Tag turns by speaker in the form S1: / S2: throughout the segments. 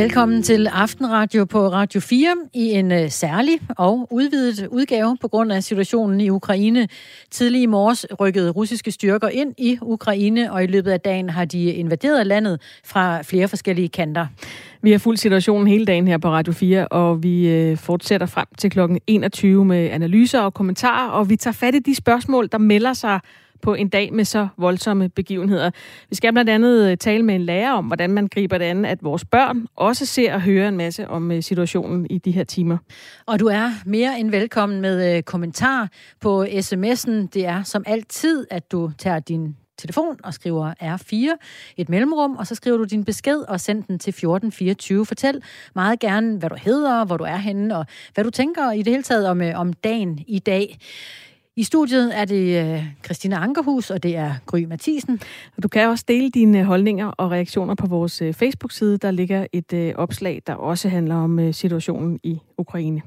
S1: Velkommen til Aftenradio på Radio 4 i en øh, særlig og udvidet udgave på grund af situationen i Ukraine. Tidlig i morges rykkede russiske styrker ind i Ukraine, og i løbet af dagen har de invaderet landet fra flere forskellige kanter.
S2: Vi har fuld situationen hele dagen her på Radio 4, og vi øh, fortsætter frem til klokken 21 med analyser og kommentarer, og vi tager fat i de spørgsmål, der melder sig på en dag med så voldsomme begivenheder. Vi skal blandt andet øh, tale med en lærer om, hvordan man griber det an, at vores børn også ser og hører en masse om øh, situationen i de her timer.
S1: Og du er mere end velkommen med øh, kommentar på sms'en. Det er som altid, at du tager din telefon og skriver R4, et mellemrum, og så skriver du din besked og send den til 1424. Fortæl meget gerne, hvad du hedder, hvor du er henne, og hvad du tænker i det hele taget om, om dagen i dag. I studiet er det øh, Christina Ankerhus, og det er Gry Mathisen.
S2: Du kan også dele dine øh, holdninger og reaktioner på vores øh, Facebook-side. Der ligger et opslag, der også handler om situationen i Ukraine.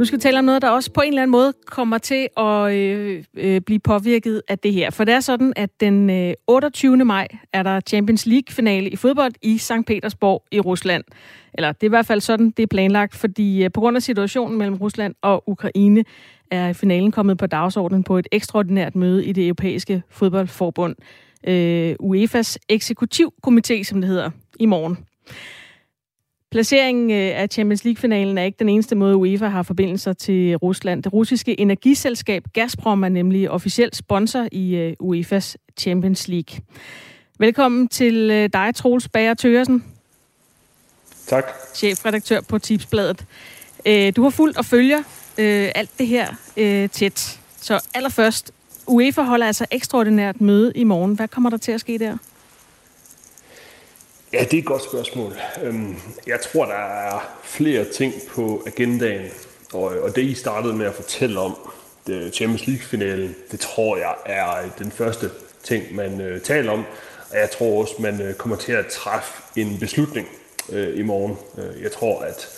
S2: Nu skal vi tale om noget, der også på en eller anden måde kommer til at øh, øh, blive påvirket af det her. For det er sådan, at den øh, 28. maj er der Champions League-finale i fodbold i St. Petersborg i Rusland. Eller det er i hvert fald sådan, det er planlagt, fordi øh, på grund af situationen mellem Rusland og Ukraine er finalen kommet på dagsordenen på et ekstraordinært møde i det europæiske fodboldforbund, øh, UEFA's eksekutivkomité, som det hedder, i morgen. Placeringen øh, af Champions League-finalen er ikke den eneste måde, UEFA har forbindelser til Rusland. Det russiske energiselskab Gazprom er nemlig officiel sponsor i øh, UEFA's Champions League. Velkommen til øh, dig, Troels Bager Tøresen.
S3: Tak.
S2: Chefredaktør på Tipsbladet. Du har fulgt og følger alt det her tæt. Så allerførst, UEFA holder altså ekstraordinært møde i morgen. Hvad kommer der til at ske der?
S3: Ja, det er et godt spørgsmål. Øhm, jeg tror, der er flere ting på agendaen, og det I startede med at fortælle om, det Champions League-finalen, det tror jeg er den første ting, man øh, taler om. Og jeg tror også, man øh, kommer til at træffe en beslutning øh, i morgen. Jeg tror, at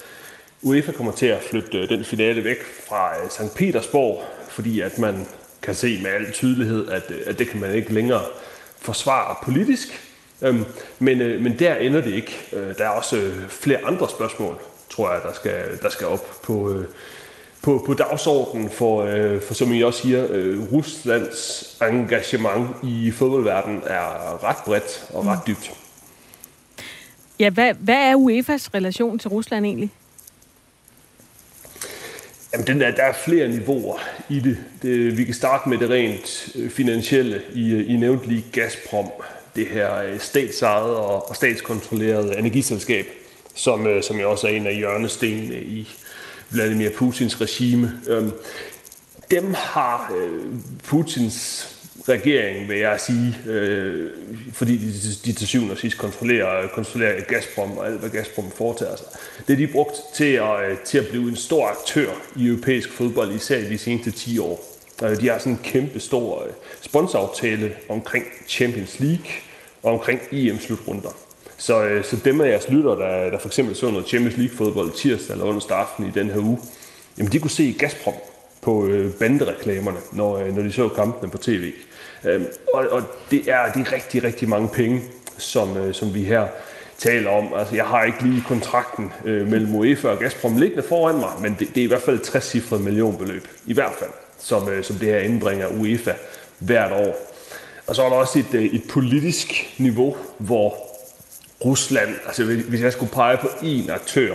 S3: UEFA kommer til at flytte den finale væk fra St. Petersborg, fordi at man kan se med al tydelighed, at, at det kan man ikke længere forsvare politisk. Øhm, men, øh, men der ender det ikke. Øh, der er også øh, flere andre spørgsmål, tror jeg, der skal, der skal op på, øh, på, på dagsordenen, for, øh, for som I også siger, øh, Ruslands engagement i fodboldverdenen er ret bredt og ret mm. dybt.
S2: Ja, hvad, hvad er UEFA's relation til Rusland egentlig?
S3: Jamen, den der, der er flere niveauer i det. det. Vi kan starte med det rent øh, finansielle. I, I nævnte lige Gazprom det her øh, statsejede og statskontrollerede energiselskab, som, øh, som jo også er en af hjørnestenene i Vladimir Putins regime. Øhm, dem har øh, Putins regering, vil jeg sige, øh, fordi de, de til syvende og sidst kontrollerer, øh, kontrollerer Gazprom og alt, hvad Gazprom foretager sig. Det er de brugt til at, øh, til at blive en stor aktør i europæisk fodbold, især i de seneste 10 år. Der, de har sådan en kæmpe stor øh, sponsoraftale omkring Champions League og omkring EM-slutrunder. Så, øh, så dem af jeres lytter, der, der for eksempel så noget Champions League-fodbold tirsdag eller onsdag aften i den her uge, jamen de kunne se Gazprom på bandereklamerne, når, når de så kampene på tv. Øhm, og, og det er de rigtig, rigtig mange penge, som, som vi her taler om. Altså, jeg har ikke lige kontrakten øh, mellem UEFA og Gazprom liggende foran mig, men det, det er i hvert fald et 60 millionbeløb. I hvert fald som, øh, som det her indbringer UEFA hvert år. Og så er der også et, øh, et politisk niveau, hvor Rusland, altså hvis jeg skulle pege på én aktør,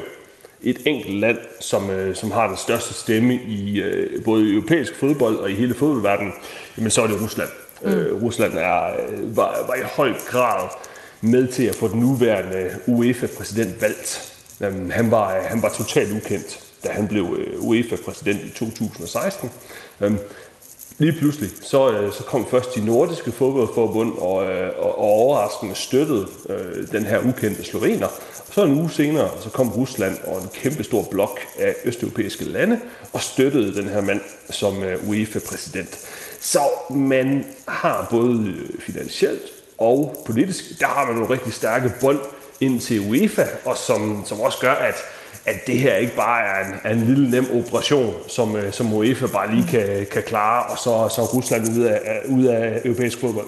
S3: et enkelt land, som, øh, som har den største stemme i øh, både europæisk fodbold og i hele fodboldverdenen, jamen så er det Rusland. Mm. Øh, Rusland er, øh, var, var i høj grad med til at få den nuværende UEFA-præsident valgt. Jamen, han, var, han var totalt ukendt, da han blev øh, UEFA-præsident i 2016. Øhm, lige pludselig, så, øh, så kom først de nordiske fodboldforbund og, øh, og, og overraskende støttede øh, den her ukendte slovener. Og så en uge senere, så kom Rusland og en kæmpe stor blok af østeuropæiske lande og støttede den her mand som øh, UEFA-præsident. Så man har både finansielt og politisk, der har man nogle rigtig stærke bånd ind til UEFA, og som, som også gør, at at det her ikke bare er en, er en lille nem operation, som, øh, som UEFA bare lige kan, kan klare, og så, så Rusland ud af, ud af europæisk fodbold.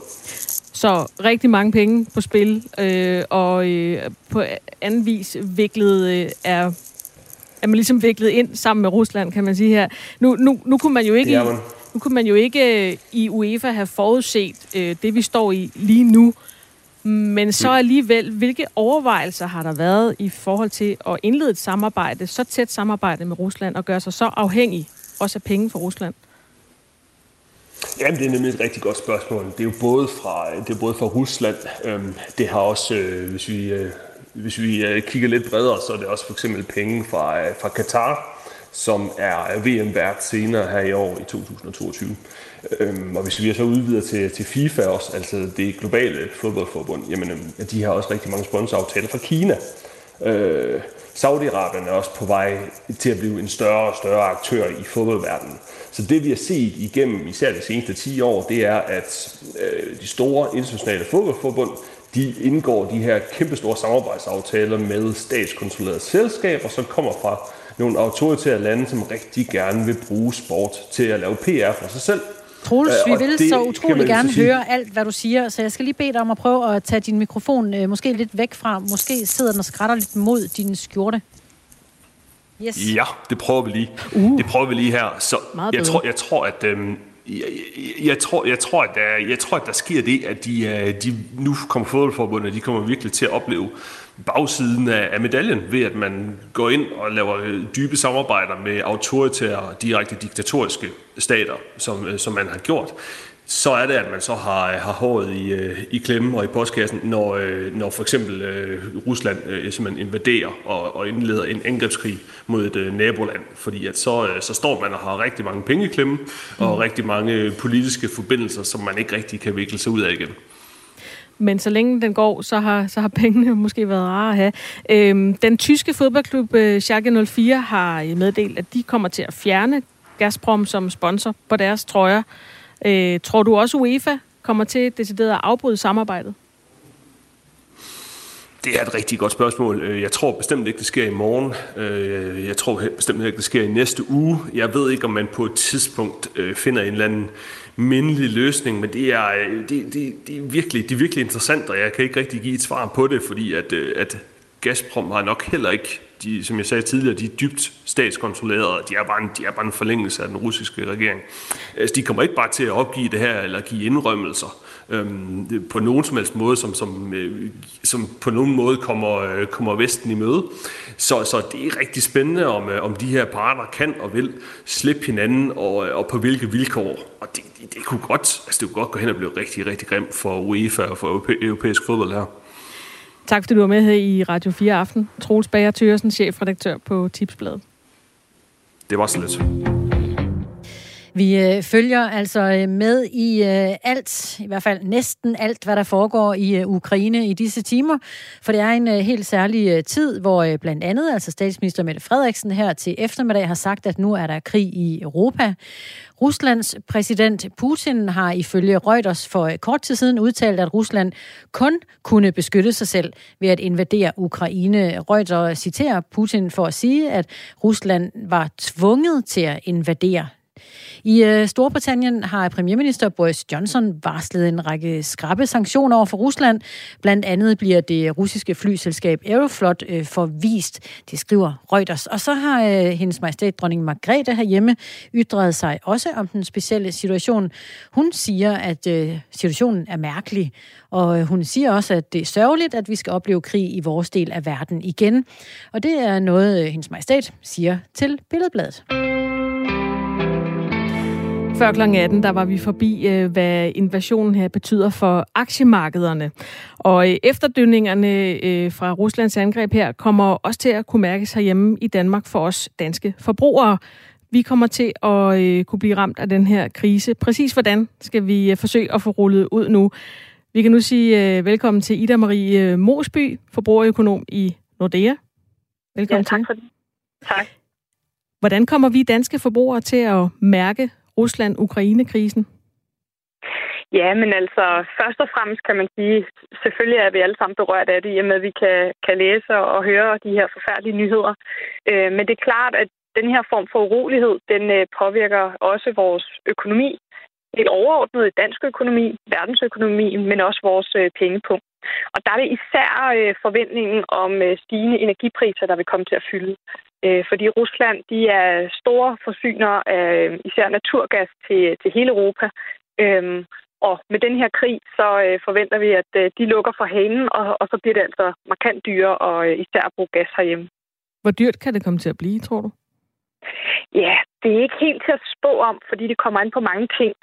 S2: Så rigtig mange penge på spil, øh, og øh, på anden vis viklet øh, er er man ligesom viklet ind sammen med Rusland, kan man sige her. Nu, nu, nu kunne man jo ikke, man. nu kunne man jo ikke øh, i UEFA have forudset øh, det, vi står i lige nu. Men så alligevel, hvilke overvejelser har der været i forhold til at indlede et samarbejde, så tæt samarbejde med Rusland, og gøre sig så afhængig også af penge fra Rusland?
S3: Jamen, det er nemlig et rigtig godt spørgsmål. Det er jo både fra, det er både fra Rusland. Øhm, det har også, øh, hvis vi, øh, hvis vi øh, kigger lidt bredere, så er det også for eksempel penge fra, fra Katar, som er VM-vært senere her i år i 2022. Øhm, og hvis vi så udvider til, til FIFA også, altså det globale fodboldforbund, jamen øhm, de har også rigtig mange sponsoraftaler fra Kina. Øh, Saudi-Arabien er også på vej til at blive en større og større aktør i fodboldverdenen. Så det vi har set igennem især de seneste 10 år, det er, at øh, de store internationale fodboldforbund, de indgår de her kæmpestore samarbejdsaftaler med statskontrollerede selskaber, som kommer fra nogle autoritære lande, som rigtig gerne vil bruge sport til at lave PR for sig selv.
S1: Troels, vi vil det, så utrolig gerne sige. høre alt, hvad du siger, så jeg skal lige bede dig om at prøve at tage din mikrofon øh, måske lidt væk fra. Måske sidder den og skrætter lidt mod din skjorte.
S3: Yes. Ja, det prøver vi lige. Uh. Det prøver vi lige her. Så jeg tror, jeg tror, at øhm, jeg, jeg, tror, jeg, tror, at der, jeg tror, at der sker det, at de, øh, de nu kommer fodboldforbundet, de kommer virkelig til at opleve bagsiden af, af medaljen, ved at man går ind og laver øh, dybe samarbejder med autoritære, direkte diktatoriske stater, som, øh, som man har gjort så er det, at man så har, har håret i, øh, i klemme og i postkassen, når, når for eksempel Rusland simpelthen invaderer og, og indleder en angrebskrig mod et naboland. Fordi at så, så står man og har rigtig mange penge i klemme, og mm. rigtig mange politiske forbindelser, som man ikke rigtig kan vikle sig ud af igen.
S2: Men så længe den går, så har, så har pengene måske været rare at have. Øhm, den tyske fodboldklub øh, Schalke 04 har meddelt, at de kommer til at fjerne Gazprom som sponsor på deres trøjer. Øh, tror du også, UEFA kommer til decideret at afbryde samarbejdet?
S3: Det er et rigtig godt spørgsmål. Øh, jeg tror bestemt ikke, det sker i morgen. Øh, jeg tror bestemt ikke, det sker i næste uge. Jeg ved ikke, om man på et tidspunkt øh, finder en eller anden mindelig løsning, men det er, øh, det, det, det er, virkelig, det er virkelig interessant, og jeg kan ikke rigtig give et svar på det, fordi at, øh, at Gazprom har nok heller ikke, de, som jeg sagde tidligere, de er dybt statskontrollerede, de er, bare en, de er bare en forlængelse af den russiske regering. Altså, de kommer ikke bare til at opgive det her, eller give indrømmelser øhm, på nogen som helst måde, som, som, øh, som på nogen måde kommer, øh, kommer Vesten i møde. Så, så det er rigtig spændende, om, øh, om de her parter kan og vil slippe hinanden, og, og på hvilke vilkår. Og det, det, det kunne godt, altså det kunne godt gå hen og blive rigtig, rigtig grimt for UEFA og for europæisk fodbold her.
S2: Tak fordi du var med her i Radio 4 Aften. Troels Bager Thørsen, chefredaktør på Tipsbladet.
S3: Det var så lidt.
S1: Vi øh, følger altså øh, med i øh, alt, i hvert fald næsten alt, hvad der foregår i Ukraine i disse timer. For det er en helt særlig tid, hvor blandt andet altså statsminister Mette Frederiksen her til eftermiddag har sagt, at nu er der krig i Europa. Ruslands præsident Putin har ifølge Reuters for kort tid siden udtalt, at Rusland kun kunne beskytte sig selv ved at invadere Ukraine. Reuters citerer Putin for at sige, at Rusland var tvunget til at invadere i øh, Storbritannien har premierminister Boris Johnson varslet en række skrappe sanktioner over for Rusland. Blandt andet bliver det russiske flyselskab Aeroflot øh, forvist, det skriver Reuters. Og så har øh, hendes majestæt dronning Margrethe herhjemme ytret sig også om den specielle situation. Hun siger, at øh, situationen er mærkelig, og øh, hun siger også, at det er sørgeligt, at vi skal opleve krig i vores del af verden igen. Og det er noget, øh, hendes majestæt siger til Billedbladet.
S2: Før kl. 18, der var vi forbi, øh, hvad invasionen her betyder for aktiemarkederne. Og øh, efterdønningerne øh, fra Ruslands angreb her kommer også til at kunne mærkes herhjemme i Danmark for os danske forbrugere. Vi kommer til at kunne blive ramt af den her krise. Præcis hvordan skal vi forsøge at få rullet ud nu? Vi kan nu sige velkommen til Ida Marie Mosby, forbrugerøkonom i Nordea. Velkommen
S4: ja, tak for det. Tak.
S2: Hvordan kommer vi danske forbrugere til at mærke Rusland-Ukraine-krisen?
S4: Ja, men altså, først og fremmest kan man sige, selvfølgelig er vi alle sammen berørt af det, i og med at vi kan, kan læse og høre de her forfærdelige nyheder. Øh, men det er klart, at den her form for urolighed, den øh, påvirker også vores økonomi helt overordnet i dansk økonomi, verdensøkonomi, men også vores øh, pengepunkt. Og der er det især øh, forventningen om øh, stigende energipriser, der vil komme til at fylde. Fordi Rusland de er store forsyner af især naturgas til, til hele Europa. Og med den her krig, så forventer vi, at de lukker for hanen, og, og så bliver det altså markant dyrere og især at bruge gas herhjemme.
S2: Hvor dyrt kan det komme til at blive, tror du?
S4: Ja, det er ikke helt til at spå om, fordi det kommer an på mange ting.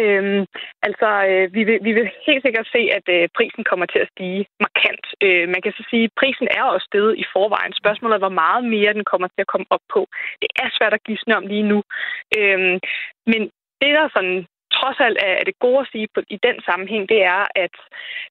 S4: Øhm, altså, øh, vi, vil, vi vil helt sikkert se, at øh, prisen kommer til at stige markant. Øh, man kan så sige, at prisen er også steget i forvejen. Spørgsmålet er, hvor meget mere den kommer til at komme op på. Det er svært at gisne om lige nu. Øhm, men det, der sådan trods alt er det gode at sige på, i den sammenhæng, det er, at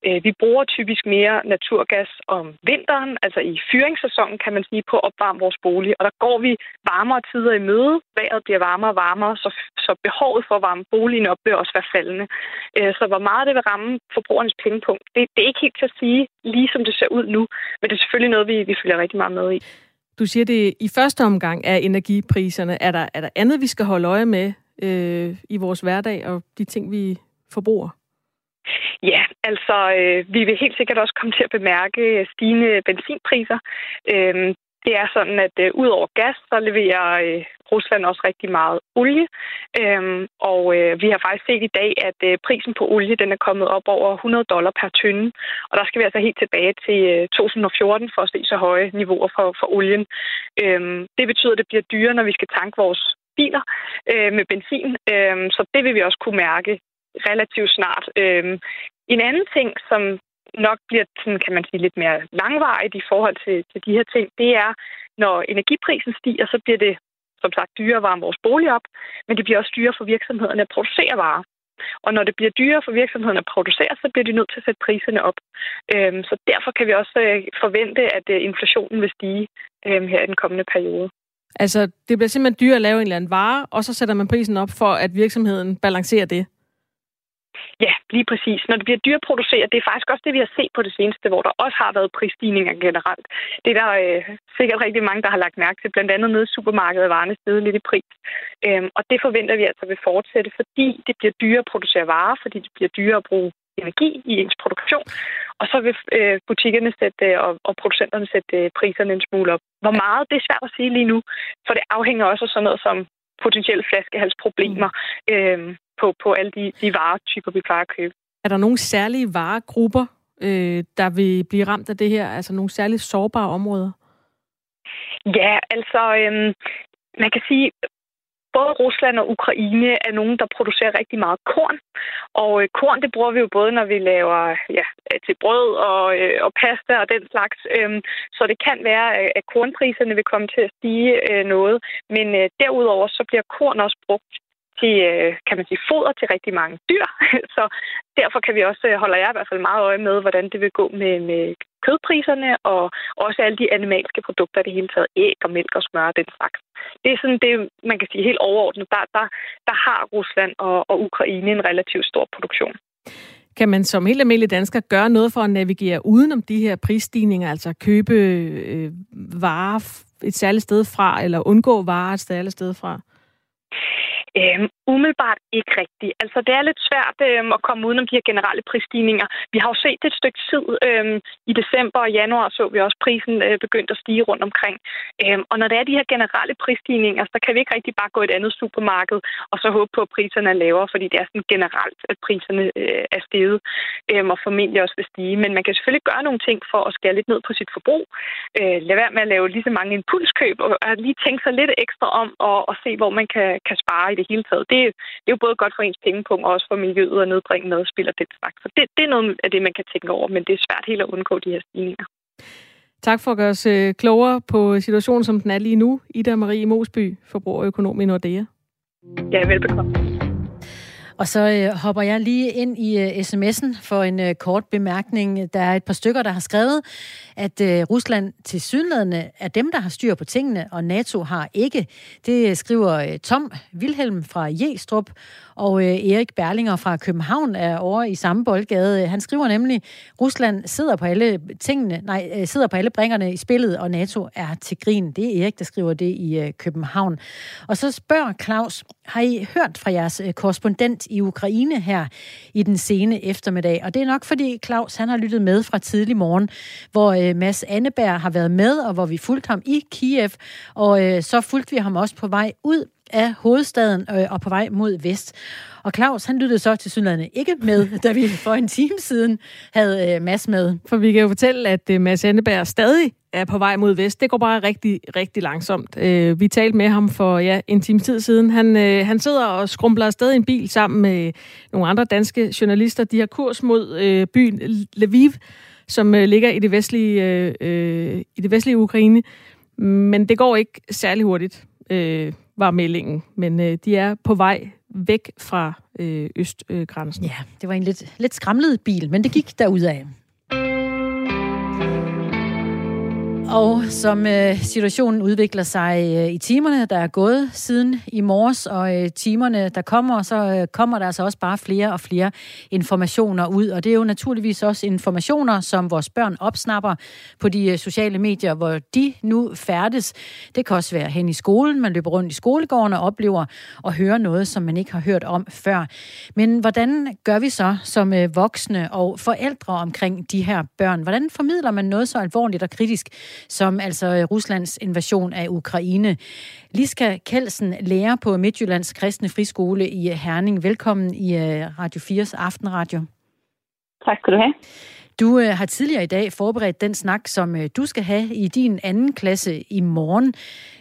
S4: øh, vi bruger typisk mere naturgas om vinteren, altså i fyringssæsonen, kan man sige, på at opvarme vores bolig. Og der går vi varmere tider i møde. Vejret bliver varmere og varmere, så, så behovet for at varme boligen op vil også være faldende. Øh, så hvor meget det vil ramme forbrugernes pengepunkt, det, det er ikke helt til at sige, lige som det ser ud nu. Men det er selvfølgelig noget, vi, vi følger rigtig meget med i.
S2: Du siger det i første omgang af energipriserne. Er der, er der andet, vi skal holde øje med øh, i vores hverdag og de ting, vi forbruger?
S4: Ja, altså øh, vi vil helt sikkert også komme til at bemærke stigende benzinpriser. Øh, det er sådan, at øh, ud over gas, så leverer øh, Rusland også rigtig meget olie. Øhm, og øh, vi har faktisk set i dag, at øh, prisen på olie den er kommet op over 100 dollar per tynde. Og der skal vi altså helt tilbage til øh, 2014 for at se så høje niveauer for, for olien. Øhm, det betyder, at det bliver dyrere, når vi skal tanke vores biler øh, med benzin, øh, så det vil vi også kunne mærke relativt snart. Øh, en anden ting, som nok bliver sådan, kan man sige, lidt mere langvarigt i forhold til, til de her ting, det er, når energiprisen stiger, så bliver det som sagt dyrere at varme vores bolig op, men det bliver også dyrere for virksomhederne at producere varer. Og når det bliver dyrere for virksomhederne at producere, så bliver de nødt til at sætte priserne op. Øhm, så derfor kan vi også øh, forvente, at øh, inflationen vil stige øhm, her i den kommende periode.
S2: Altså, det bliver simpelthen dyrt at lave en eller anden vare, og så sætter man prisen op for, at virksomheden balancerer det.
S4: Ja, lige præcis. Når det bliver dyrt at producere, det er faktisk også det, vi har set på det seneste, hvor der også har været prisstigninger generelt. Det er der øh, sikkert rigtig mange, der har lagt mærke til. Blandt andet nede i supermarkedet er varerne steget lidt i pris. Øhm, og det forventer vi altså vil fortsætte, fordi det bliver dyrere at producere varer, fordi det bliver dyrere at bruge energi i ens produktion. Og så vil øh, butikkerne sætte, øh, og, og producenterne sætte øh, priserne en smule op. Hvor meget, det er svært at sige lige nu, for det afhænger også af sådan noget som potentielle flaskehalsproblemer mm. øh, på, på alle de, de varetyper, vi plejer at købe.
S2: Er der nogle særlige varegrupper, øh, der vil blive ramt af det her? Altså nogle særligt sårbare områder?
S4: Ja, altså øh, man kan sige, både Rusland og Ukraine er nogen, der producerer rigtig meget korn. Og øh, korn, det bruger vi jo både, når vi laver ja, til brød og, øh, og pasta og den slags. Øhm, så det kan være, at kornpriserne vil komme til at stige øh, noget. Men øh, derudover så bliver korn også brugt til, øh, kan man sige, foder til rigtig mange dyr. Så derfor kan vi også, øh, holder jeg i hvert fald meget øje med, hvordan det vil gå med, med kødpriserne og også alle de animalske produkter, det hele taget æg og mælk og smør og den slags. Det er sådan det, man kan sige helt overordnet. Der, der, der har Rusland og, og Ukraine en relativt stor produktion.
S2: Kan man som helt almindelig dansker gøre noget for at navigere udenom de her prisstigninger, altså købe øh, varer et særligt sted fra, eller undgå varer et særligt sted fra?
S4: Øhm, umiddelbart ikke rigtigt. Altså, det er lidt svært øhm, at komme udenom de her generelle prisstigninger. Vi har jo set det et stykke tid. Øhm, I december og januar så vi også prisen øh, begyndt at stige rundt omkring. Øhm, og når der er de her generelle prisstigninger, så kan vi ikke rigtig bare gå et andet supermarked og så håbe på, at priserne er lavere, fordi det er sådan generelt, at priserne øh, er steget øhm, og formentlig også vil stige. Men man kan selvfølgelig gøre nogle ting for at skære lidt ned på sit forbrug. Øh, lad være med at lave lige så mange impulskøb og, og lige tænke sig lidt ekstra om og, og se, hvor man kan, kan spare i det hele taget. Det, det er jo både godt for ens pengepunkt og også for miljøet at nedbringe madspil og den slags. Så det, det er noget af det, man kan tænke over, men det er svært helt at undgå de her stigninger.
S2: Tak for at gøre os øh, klogere på situationen, som den er lige nu. Ida Marie Mosby, forbrugerøkonom i Nordea.
S4: Ja, velbekomme.
S1: Og så øh, hopper jeg lige ind i øh, sms'en for en øh, kort bemærkning. Der er et par stykker, der har skrevet, at øh, Rusland til synlædende er dem, der har styr på tingene, og NATO har ikke. Det skriver øh, Tom Wilhelm fra Jestrup, og øh, Erik Berlinger fra København er over i samme boldgade. Han skriver nemlig, Rusland sidder på alle tingene, nej, øh, sidder på alle bringerne i spillet, og NATO er til grin. Det er Erik, der skriver det i øh, København. Og så spørger Claus, har I hørt fra jeres øh, korrespondent i Ukraine her i den sene eftermiddag. Og det er nok fordi Claus han har lyttet med fra tidlig morgen, hvor øh, Øh, Mads Anneberg har været med, og hvor vi fulgte ham i Kiev. Og øh, så fulgte vi ham også på vej ud af hovedstaden øh, og på vej mod vest. Og Claus, han lyttede så til synligheden ikke med, da vi for en time siden havde øh, Mads med.
S2: For vi kan jo fortælle, at øh, Mads Anneberg stadig er på vej mod vest. Det går bare rigtig, rigtig langsomt. Øh, vi talte med ham for ja, en times tid siden. Han, øh, han sidder og skrumpler afsted i en bil sammen med nogle andre danske journalister. De har kurs mod øh, byen Lviv, som øh, ligger i det vestlige, øh, øh, i det vestlige Ukraine. Men det går ikke særlig hurtigt. Øh, var meldingen. Men øh, de er på vej væk fra øh, østgrænsen.
S1: Ja, det var en lidt, lidt skramlet bil, men det gik derudad. Og som øh, situationen udvikler sig øh, i timerne, der er gået siden i morges, og øh, timerne, der kommer, så øh, kommer der altså også bare flere og flere informationer ud. Og det er jo naturligvis også informationer, som vores børn opsnapper på de øh, sociale medier, hvor de nu færdes. Det kan også være hen i skolen, man løber rundt i skolegården og oplever og hører noget, som man ikke har hørt om før. Men hvordan gør vi så som øh, voksne og forældre omkring de her børn? Hvordan formidler man noget så alvorligt og kritisk? Som altså øh, Ruslands invasion af Ukraine. Liska Kelsen, lærer på Midtjyllands Kristne Friskole i Herning. Velkommen i øh, Radio 4's Aftenradio.
S5: Tak skal du have.
S1: Du øh, har tidligere i dag forberedt den snak, som du skal have i din anden klasse i morgen.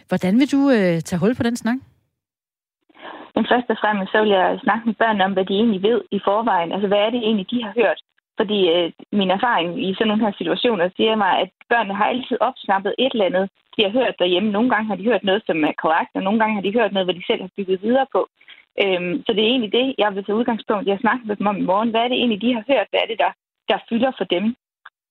S1: Hvordan vil du tage hul på den snak?
S5: Men først og fremmest så vil jeg snakke med børn om, hvad de egentlig ved i forvejen. Altså, hvad er det egentlig, de har hørt? Fordi øh, min erfaring i sådan nogle her situationer siger mig, at børnene har altid opsnappet et eller andet, de har hørt derhjemme. Nogle gange har de hørt noget, som er korrekt, og nogle gange har de hørt noget, hvad de selv har bygget videre på. Øhm, så det er egentlig det, jeg vil tage udgangspunkt i at snakke med dem om i morgen. Hvad er det egentlig, de har hørt? Hvad er det, der, der fylder for dem?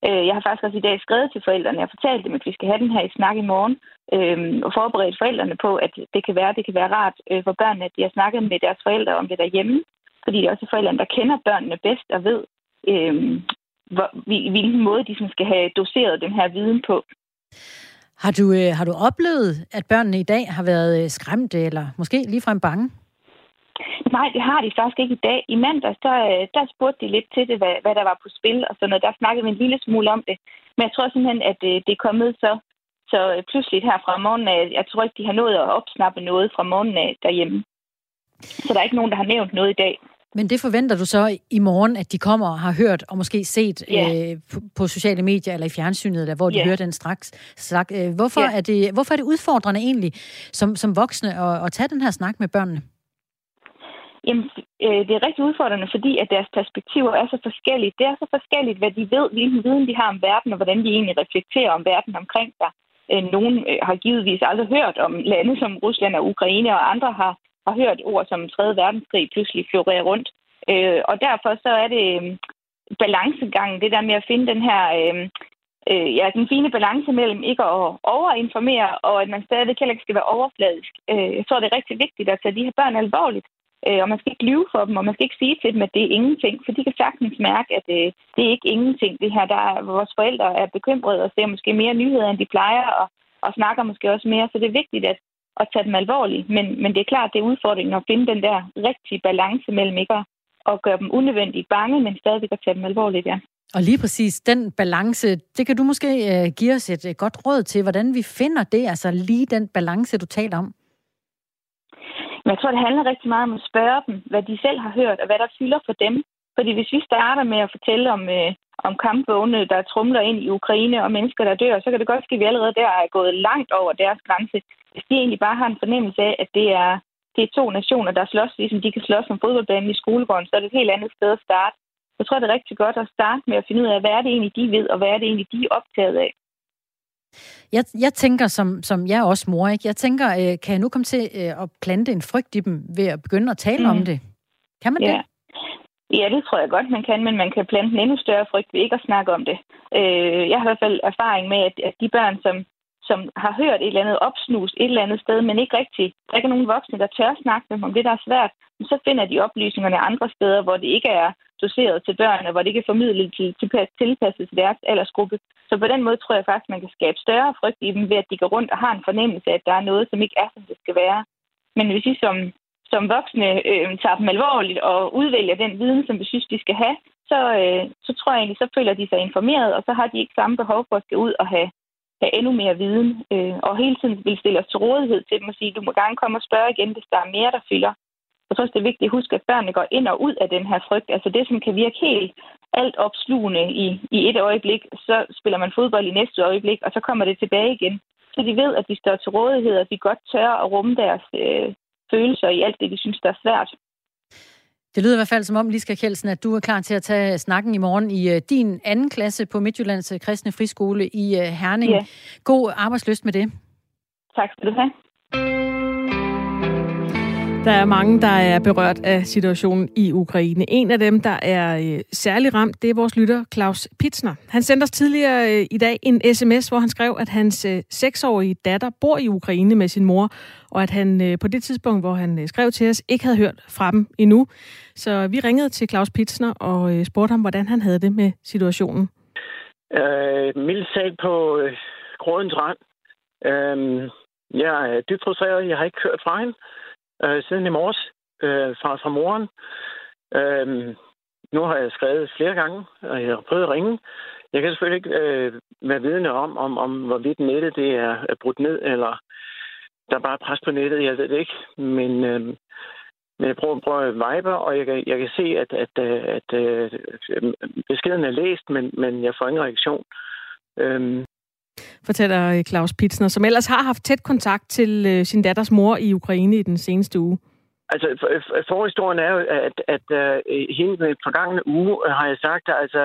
S5: Øh, jeg har faktisk også i dag skrevet til forældrene. Jeg fortalt dem, at vi skal have den her i snak i morgen, øh, og forberedt forældrene på, at det kan være, det kan være rart øh, for børnene, at de har snakket med deres forældre om det derhjemme. Fordi det er også forældrene, der kender børnene bedst og ved, øh, hvor, hvilken måde de sådan skal have doseret den her viden på.
S1: Har du, øh, har du oplevet, at børnene i dag har været øh, skræmte, eller måske ligefrem bange?
S5: Nej, det har de faktisk ikke i dag. I mandag, så, øh, der spurgte de lidt til det, hvad, hvad der var på spil, og sådan noget. Der snakkede vi en lille smule om det. Men jeg tror simpelthen, at det, det er kommet så, så pludseligt her fra morgenen af. Jeg tror ikke, de har nået at opsnappe noget fra morgenen af derhjemme. Så der er ikke nogen, der har nævnt noget i dag.
S1: Men det forventer du så i morgen, at de kommer og har hørt og måske set yeah. øh, på, på sociale medier eller i fjernsynet, eller hvor de yeah. hører den straks. Slag. Øh, hvorfor, yeah. er det, hvorfor er det udfordrende egentlig som, som voksne at, at tage den her snak med børnene?
S5: Jamen, øh, det er rigtig udfordrende, fordi at deres perspektiver er så forskellige. Det er så forskelligt, hvad de ved, hvilken viden de har om verden, og hvordan de egentlig reflekterer om verden omkring sig. Øh, nogen øh, har givetvis aldrig hørt om lande som Rusland og Ukraine, og andre har har hørt ord som 3. verdenskrig pludselig florere rundt. Øh, og derfor så er det øh, balancegangen, det der med at finde den her... Øh, øh, ja, den fine balance mellem ikke at overinformere, og at man stadig heller ikke skal være overfladisk. Øh, jeg tror, det er rigtig vigtigt at tage de her børn alvorligt. Øh, og man skal ikke lyve for dem, og man skal ikke sige til dem, at det er ingenting, for de kan sagtens mærke, at øh, det er ikke ingenting. Det her, der er, vores forældre er bekymrede og ser måske mere nyheder, end de plejer, og, og snakker måske også mere. Så det er vigtigt, at at tage dem alvorligt. Men, men det er klart, det er udfordringen at finde den der rigtige balance mellem ikke at, gøre dem unødvendigt bange, men stadigvæk at tage dem alvorligt, ja.
S1: Og lige præcis den balance, det kan du måske uh, give os et uh, godt råd til, hvordan vi finder det, altså lige den balance, du taler om.
S5: Men jeg tror, det handler rigtig meget om at spørge dem, hvad de selv har hørt, og hvad der fylder for dem. Fordi hvis vi starter med at fortælle om, øh, om kampvogne, der trumler ind i Ukraine, og mennesker, der dør, så kan det godt ske, at vi allerede der er gået langt over deres grænse. Hvis de egentlig bare har en fornemmelse af, at det er, det er to nationer, der slås, ligesom de kan slås om fodboldbanen i skolegården, så er det et helt andet sted at starte. Jeg tror, det er rigtig godt at starte med at finde ud af, hvad er det egentlig, de ved, og hvad er det egentlig, de er optaget af.
S1: Jeg, jeg tænker, som, som jeg er også mor, ikke? jeg tænker, øh, kan jeg nu komme til øh, at plante en frygt i dem ved at begynde at tale mm. om det? Kan man ja. det?
S5: Ja, det tror jeg godt, man kan, men man kan plante en endnu større frygt ved ikke at snakke om det. Øh, jeg har i hvert fald erfaring med, at, at de børn, som, som har hørt et eller andet opsnus et eller andet sted, men ikke rigtigt, der ikke er nogen voksne, der tør snakke med dem om det, der er svært, Men så finder de oplysningerne andre steder, hvor det ikke er doseret til børnene, hvor det ikke er formidlet til, til, tilpasset til deres aldersgruppe. Så på den måde tror jeg faktisk, man kan skabe større frygt i dem ved, at de går rundt og har en fornemmelse af, at der er noget, som ikke er, som det skal være. Men hvis I som som voksne øh, tager dem alvorligt og udvælger den viden, som vi synes, de skal have, så, øh, så tror jeg egentlig, så føler de sig informeret, og så har de ikke samme behov for at skal ud og have, have endnu mere viden, øh, og hele tiden vil stille os til rådighed til dem og sige, du må gerne komme og spørge igen, hvis der er mere, der fylder. Jeg tror også, det er vigtigt at huske, at børnene går ind og ud af den her frygt. Altså det, som kan virke helt alt opslugende i, i et øjeblik, så spiller man fodbold i næste øjeblik, og så kommer det tilbage igen. Så de ved, at de står til rådighed, og de godt tør at rumme deres øh, følelser i alt det, de synes, der er svært.
S1: Det lyder i hvert fald som om, Liska Kjeldsen, at du er klar til at tage snakken i morgen i uh, din anden klasse på Midtjyllands øh, Kristne Friskole i uh, Herning. Ja. God arbejdsløst med det.
S5: Tak skal du have.
S2: Der er mange, der er berørt af situationen i Ukraine. En af dem, der er øh, særlig ramt, det er vores lytter Claus Pitsner. Han sendte os tidligere øh, i dag en sms, hvor han skrev, at hans øh, seksårige datter bor i Ukraine med sin mor, og at han øh, på det tidspunkt, hvor han øh, skrev til os, ikke havde hørt fra dem endnu. Så vi ringede til Claus Pitsner og øh, spurgte ham, hvordan han havde det med situationen.
S6: Øh, mildt sagt på øh, grådens rand. Øh, jeg er dybt frustreret. Jeg har ikke hørt fra hende øh, siden i morges øh, fra, fra moren. Øh, nu har jeg skrevet flere gange, og jeg har prøvet at ringe. Jeg kan selvfølgelig ikke øh, være vidne om, om, om hvorvidt nettet det er, er brudt ned, eller der er bare pres på nettet. Jeg ved det ikke. Men, øh, men jeg prøver, prøver at vibe, og jeg kan, jeg kan se, at, at, at, at øh, beskeden er læst, men, men jeg får ingen reaktion.
S2: Øh, fortæller øh, Claus Pitsner, som ellers har haft tæt kontakt til øh, sin datters mor i Ukraine i den seneste uge.
S6: Altså, for, forhistorien er jo, at, at, at uh, hele den forgangne uge har jeg sagt, at altså,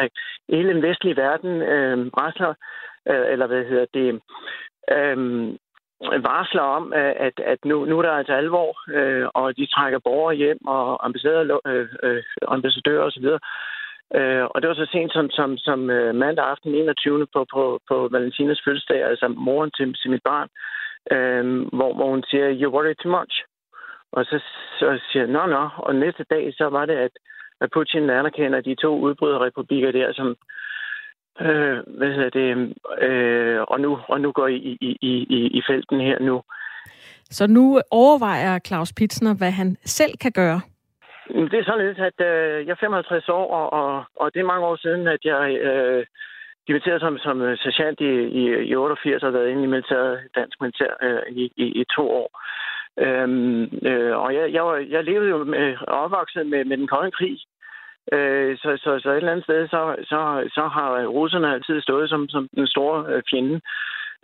S6: at hele den vestlige verden øh, rasler, øh, eller hvad hedder det, øh, varsler om, at, at nu, nu er der altså alvor, øh, og de trækker borgere hjem, og ambassadører, øh, uh, ambassadører osv., Øh, og det var så sent som, som, som uh, mandag aften 21. på, på, på Valentinas fødselsdag, altså moren til, til mit barn, øh, hvor, hvor hun siger, you worry too much. Og så, så siger jeg, nå, nå. Og næste dag, så var det, at, at Putin anerkender de to udbryderrepublikker der, som, øh, hvad hedder det, øh, og, nu, og nu går I, i, i, i, i felten her nu.
S2: Så nu overvejer Claus Pitsner, hvad han selv kan gøre
S6: det er således, at øh, jeg er 55 år, og, og, og det er mange år siden, at jeg øh, dimitterede som, som øh, sergeant i, i, i 88 og har været inde i militæret, dansk militær øh, i, i, i to år. Øhm, øh, og jeg, jeg, jeg levede jo med, opvokset med, med den kolde krig. Øh, så, så, så et eller andet sted, så, så, så har russerne altid stået som, som den store øh, fjende.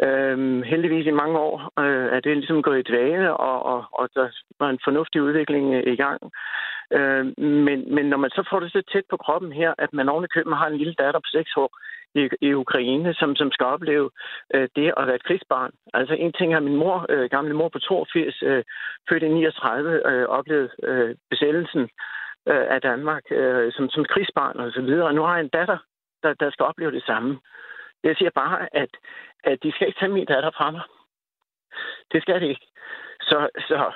S6: Øhm, heldigvis i mange år øh, er det ligesom gået i dvale, og, og, og der var en fornuftig udvikling øh, i gang. Øh, men, men når man så får det så tæt på kroppen her, at man oven i køben har en lille datter på 6 år i, i Ukraine, som, som skal opleve øh, det at være et krigsbarn. Altså en ting har min mor, øh, gamle mor på 82, øh, født i 39, øh, oplevet øh, besættelsen øh, af Danmark øh, som, som krigsbarn og så videre. Og nu har jeg en datter, der, der skal opleve det samme. Jeg siger bare, at, at de skal ikke tage min datter fra mig. Det skal de ikke. Så, så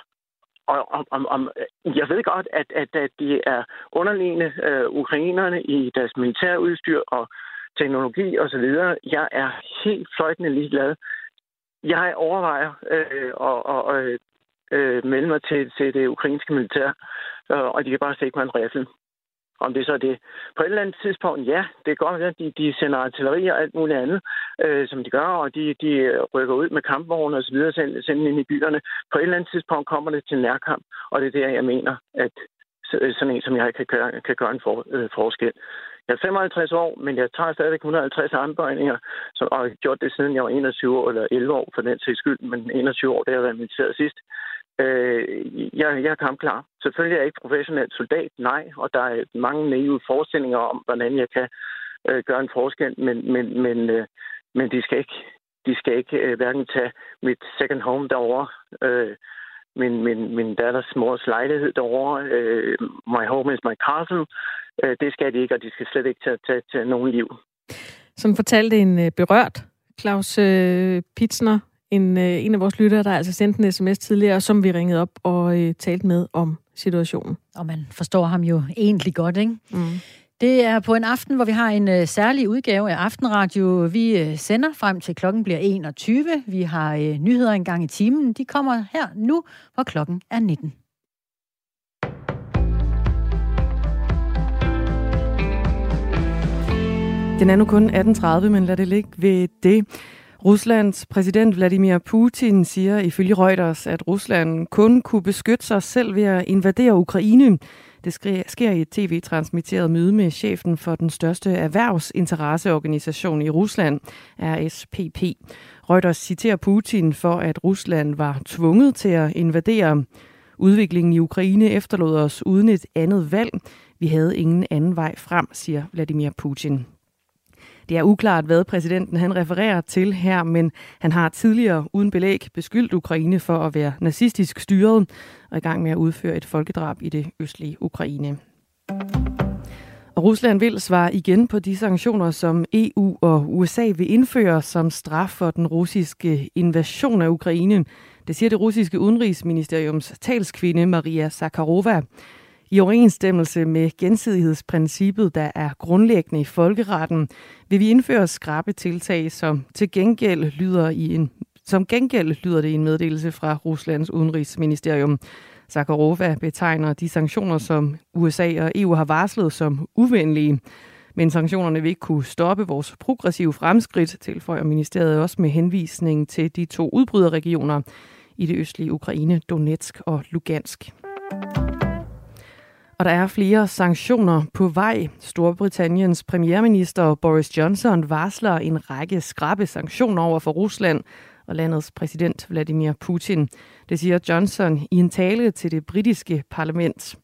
S6: og om, om, om, øh, jeg ved godt, at, at, at de er underliggende øh, ukrainerne i deres militærudstyr og teknologi osv. Jeg er helt fløjtende ligeglad. Jeg overvejer øh, at, og øh, melde mig til, til det ukrainske militær, øh, og de kan bare stikke mig en riffel om det så er det. På et eller andet tidspunkt, ja, det kan godt, at de, de sender artilleri og alt muligt andet, øh, som de gør, og de, de rykker ud med kampvogne og så videre, sender, sender ind i byerne. På et eller andet tidspunkt kommer det til nærkamp, og det er der, jeg mener, at sådan en som jeg kan gøre, kan gøre en for, øh, forskel. Jeg er 55 år, men jeg tager stadig 150 armbøjninger, som, og jeg har gjort det siden jeg var 21 år, eller 11 år for den sags skyld, men 21 år, det har jeg været militæret sidst. Øh, jeg, jeg er kampklar. Selvfølgelig er jeg ikke professionel soldat, nej, og der er mange naive forestillinger om, hvordan jeg kan øh, gøre en forskel, men, men, men, øh, men de skal ikke, de skal ikke øh, hverken tage mit second home derovre, øh, min, min, min datters mors lejlighed derovre, øh, my home is my castle, øh, det skal de ikke, og de skal slet ikke tage, tage, tage nogen liv.
S2: Som fortalte en øh, berørt Claus øh, Pitsner en, øh, en af vores lyttere, der altså sendte en sms tidligere, som vi ringede op og øh, talte med om situationen.
S1: Og man forstår ham jo egentlig godt, ikke? Mm. Det er på en aften, hvor vi har en øh, særlig udgave af Aftenradio. Vi øh, sender frem til klokken bliver 21. Vi har øh, nyheder en gang i timen. De kommer her nu, hvor klokken er 19.
S7: Den er nu kun 18.30, men lad det ligge ved det. Ruslands præsident Vladimir Putin siger ifølge Reuters, at Rusland kun kunne beskytte sig selv ved at invadere Ukraine. Det sker i et tv-transmitteret møde med chefen for den største erhvervsinteresseorganisation i Rusland, RSPP. Reuters citerer Putin for, at Rusland var tvunget til at invadere. Udviklingen i Ukraine efterlod os uden et andet valg. Vi havde ingen anden vej frem, siger Vladimir Putin. Det er uklart, hvad præsidenten han refererer til her, men han har tidligere uden belæg beskyldt Ukraine for at være nazistisk styret og i gang med at udføre et folkedrab i det østlige Ukraine. Og Rusland vil svare igen på de sanktioner, som EU og USA vil indføre som straf for den russiske invasion af Ukraine. Det siger det russiske udenrigsministeriums talskvinde Maria Zakharova i overensstemmelse med gensidighedsprincippet, der er grundlæggende i folkeretten, vil vi indføre skrappe tiltag, som til gengæld lyder i en som gengæld lyder det i en meddelelse fra Ruslands udenrigsministerium. Zakharova betegner de sanktioner, som USA og EU har varslet som uvenlige. Men sanktionerne vil ikke kunne stoppe vores progressive fremskridt, tilføjer ministeriet også med henvisning til de to udbryderregioner i det østlige Ukraine, Donetsk og Lugansk. Og der er flere sanktioner på vej. Storbritanniens premierminister Boris Johnson varsler en række skrabe sanktioner over for Rusland og landets præsident Vladimir Putin. Det siger Johnson i en tale til det britiske parlament.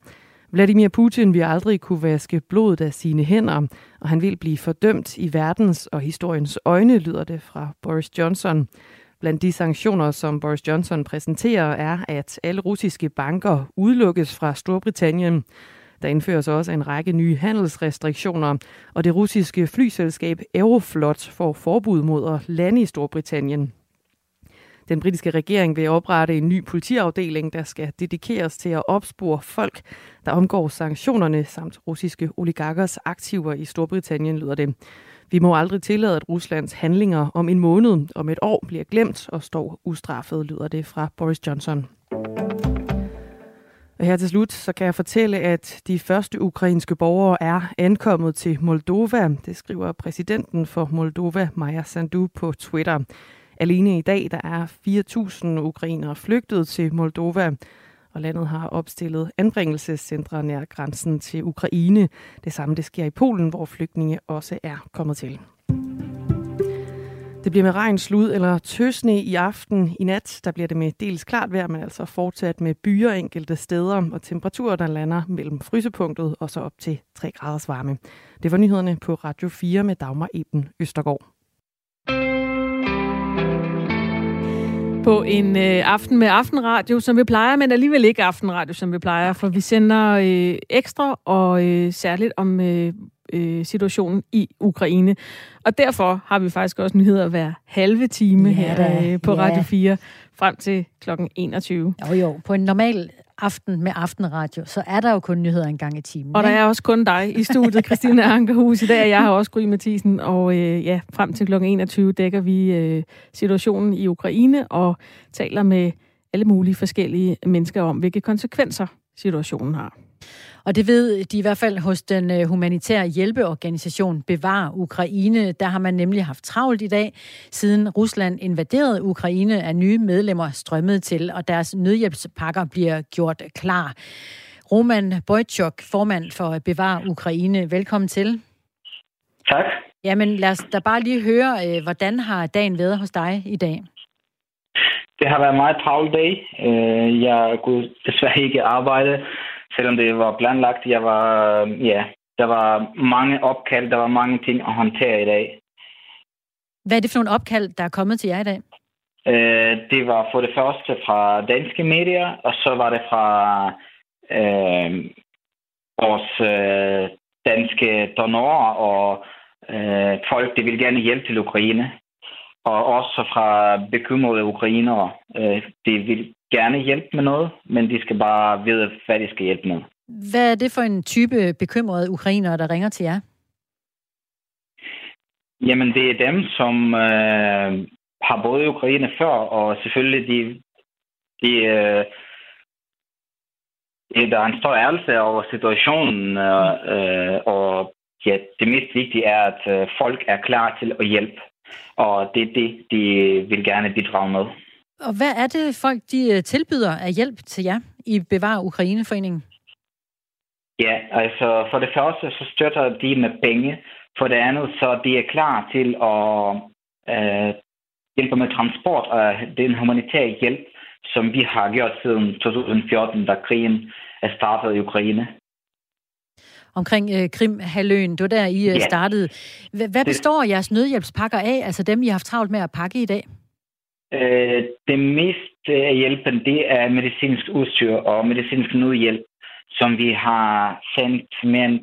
S7: Vladimir Putin vil aldrig kunne vaske blodet af sine hænder, og han vil blive fordømt i verdens og historiens øjne, lyder det fra Boris Johnson. Blandt de sanktioner, som Boris Johnson præsenterer, er, at alle russiske banker udelukkes fra Storbritannien. Der indføres også en række nye handelsrestriktioner, og det russiske flyselskab Aeroflot får forbud mod at lande i Storbritannien. Den britiske regering vil oprette en ny politiafdeling, der skal dedikeres til at opspore folk, der omgår sanktionerne samt russiske oligarkers aktiver i Storbritannien, lyder det. Vi må aldrig tillade, at Ruslands handlinger om en måned, om et år, bliver glemt og står ustraffet, lyder det fra Boris Johnson. Og her til slut, så kan jeg fortælle, at de første ukrainske borgere er ankommet til Moldova. Det skriver præsidenten for Moldova, Maja Sandu, på Twitter. Alene i dag der er 4.000 ukrainere flygtet til Moldova, og landet har opstillet anbringelsescentre nær grænsen til Ukraine. Det samme det sker i Polen, hvor flygtninge også er kommet til. Det bliver med regn, slud eller tøsne i aften. I nat der bliver det med dels klart vejr, men altså fortsat med byer enkelte steder og temperaturer, der lander mellem frysepunktet og så op til 3 graders varme. Det var nyhederne på Radio 4 med Dagmar Eben Østergaard.
S2: På en øh, aften med aftenradio, som vi plejer, men alligevel ikke aftenradio, som vi plejer, for vi sender øh, ekstra og øh, særligt om øh, øh, situationen i Ukraine. Og derfor har vi faktisk også nyheder hver halve time ja, her øh, på ja. Radio 4 frem til klokken 21.
S1: Jo jo, på en normal aften med aftenradio, så er der jo kun nyheder en gang i timen.
S2: Og der er også kun dig i studiet, Christine Ankerhus i dag, jeg har også Gry Mathisen, og øh, ja, frem til kl. 21 dækker vi øh, situationen i Ukraine og taler med alle mulige forskellige mennesker om, hvilke konsekvenser situationen har.
S1: Og det ved de i hvert fald hos den øh, humanitære hjælpeorganisation Bevar Ukraine. Der har man nemlig haft travlt i dag, siden Rusland invaderede Ukraine, er nye medlemmer strømmet til, og deres nødhjælpspakker bliver gjort klar. Roman Bojtjok, formand for Bevar Ukraine, velkommen til.
S8: Tak.
S1: Jamen lad os da bare lige høre, øh, hvordan har dagen været hos dig i dag?
S8: Det har været en meget travl dag. Øh, jeg kunne desværre ikke arbejde, selvom det var planlagt. Jeg var, ja, der var mange opkald, der var mange ting at håndtere i dag.
S1: Hvad er det for nogle opkald, der er kommet til jer i dag?
S8: Øh, det var for det første fra danske medier, og så var det fra øh, vores øh, danske donorer og øh, folk, der vil gerne hjælpe til Ukraine. Og også fra bekymrede ukrainere. Øh, de vil gerne hjælpe med noget, men de skal bare vide, hvad de skal hjælpe med.
S1: Hvad er det for en type bekymrede ukrainere, der ringer til jer?
S8: Jamen, det er dem, som øh, har boet i Ukraine før, og selvfølgelig de, de, øh, der er en stor ærelse over situationen, øh, øh, og ja, det mest vigtige er, at øh, folk er klar til at hjælpe. Og det er det, de vil gerne bidrage med.
S1: Og hvad er det, folk de øh, tilbyder af hjælp til jer i Bevar Ukraineforeningen?
S8: Ja, altså for det første, så støtter de med penge. For det andet, så de er klar til at øh, hjælpe med transport af den humanitære hjælp, som vi har gjort siden 2014, da krigen er startet i Ukraine.
S1: Omkring øh, Krim-haløen, det var der, I øh,
S8: Ja.
S1: startede. H- hvad består jeres nødhjælpspakker af, altså dem, I har haft travlt med at pakke i dag?
S8: Øh, det meste af hjælpen, det er medicinsk udstyr og medicinsk nødhjælp, som vi har sendt mere end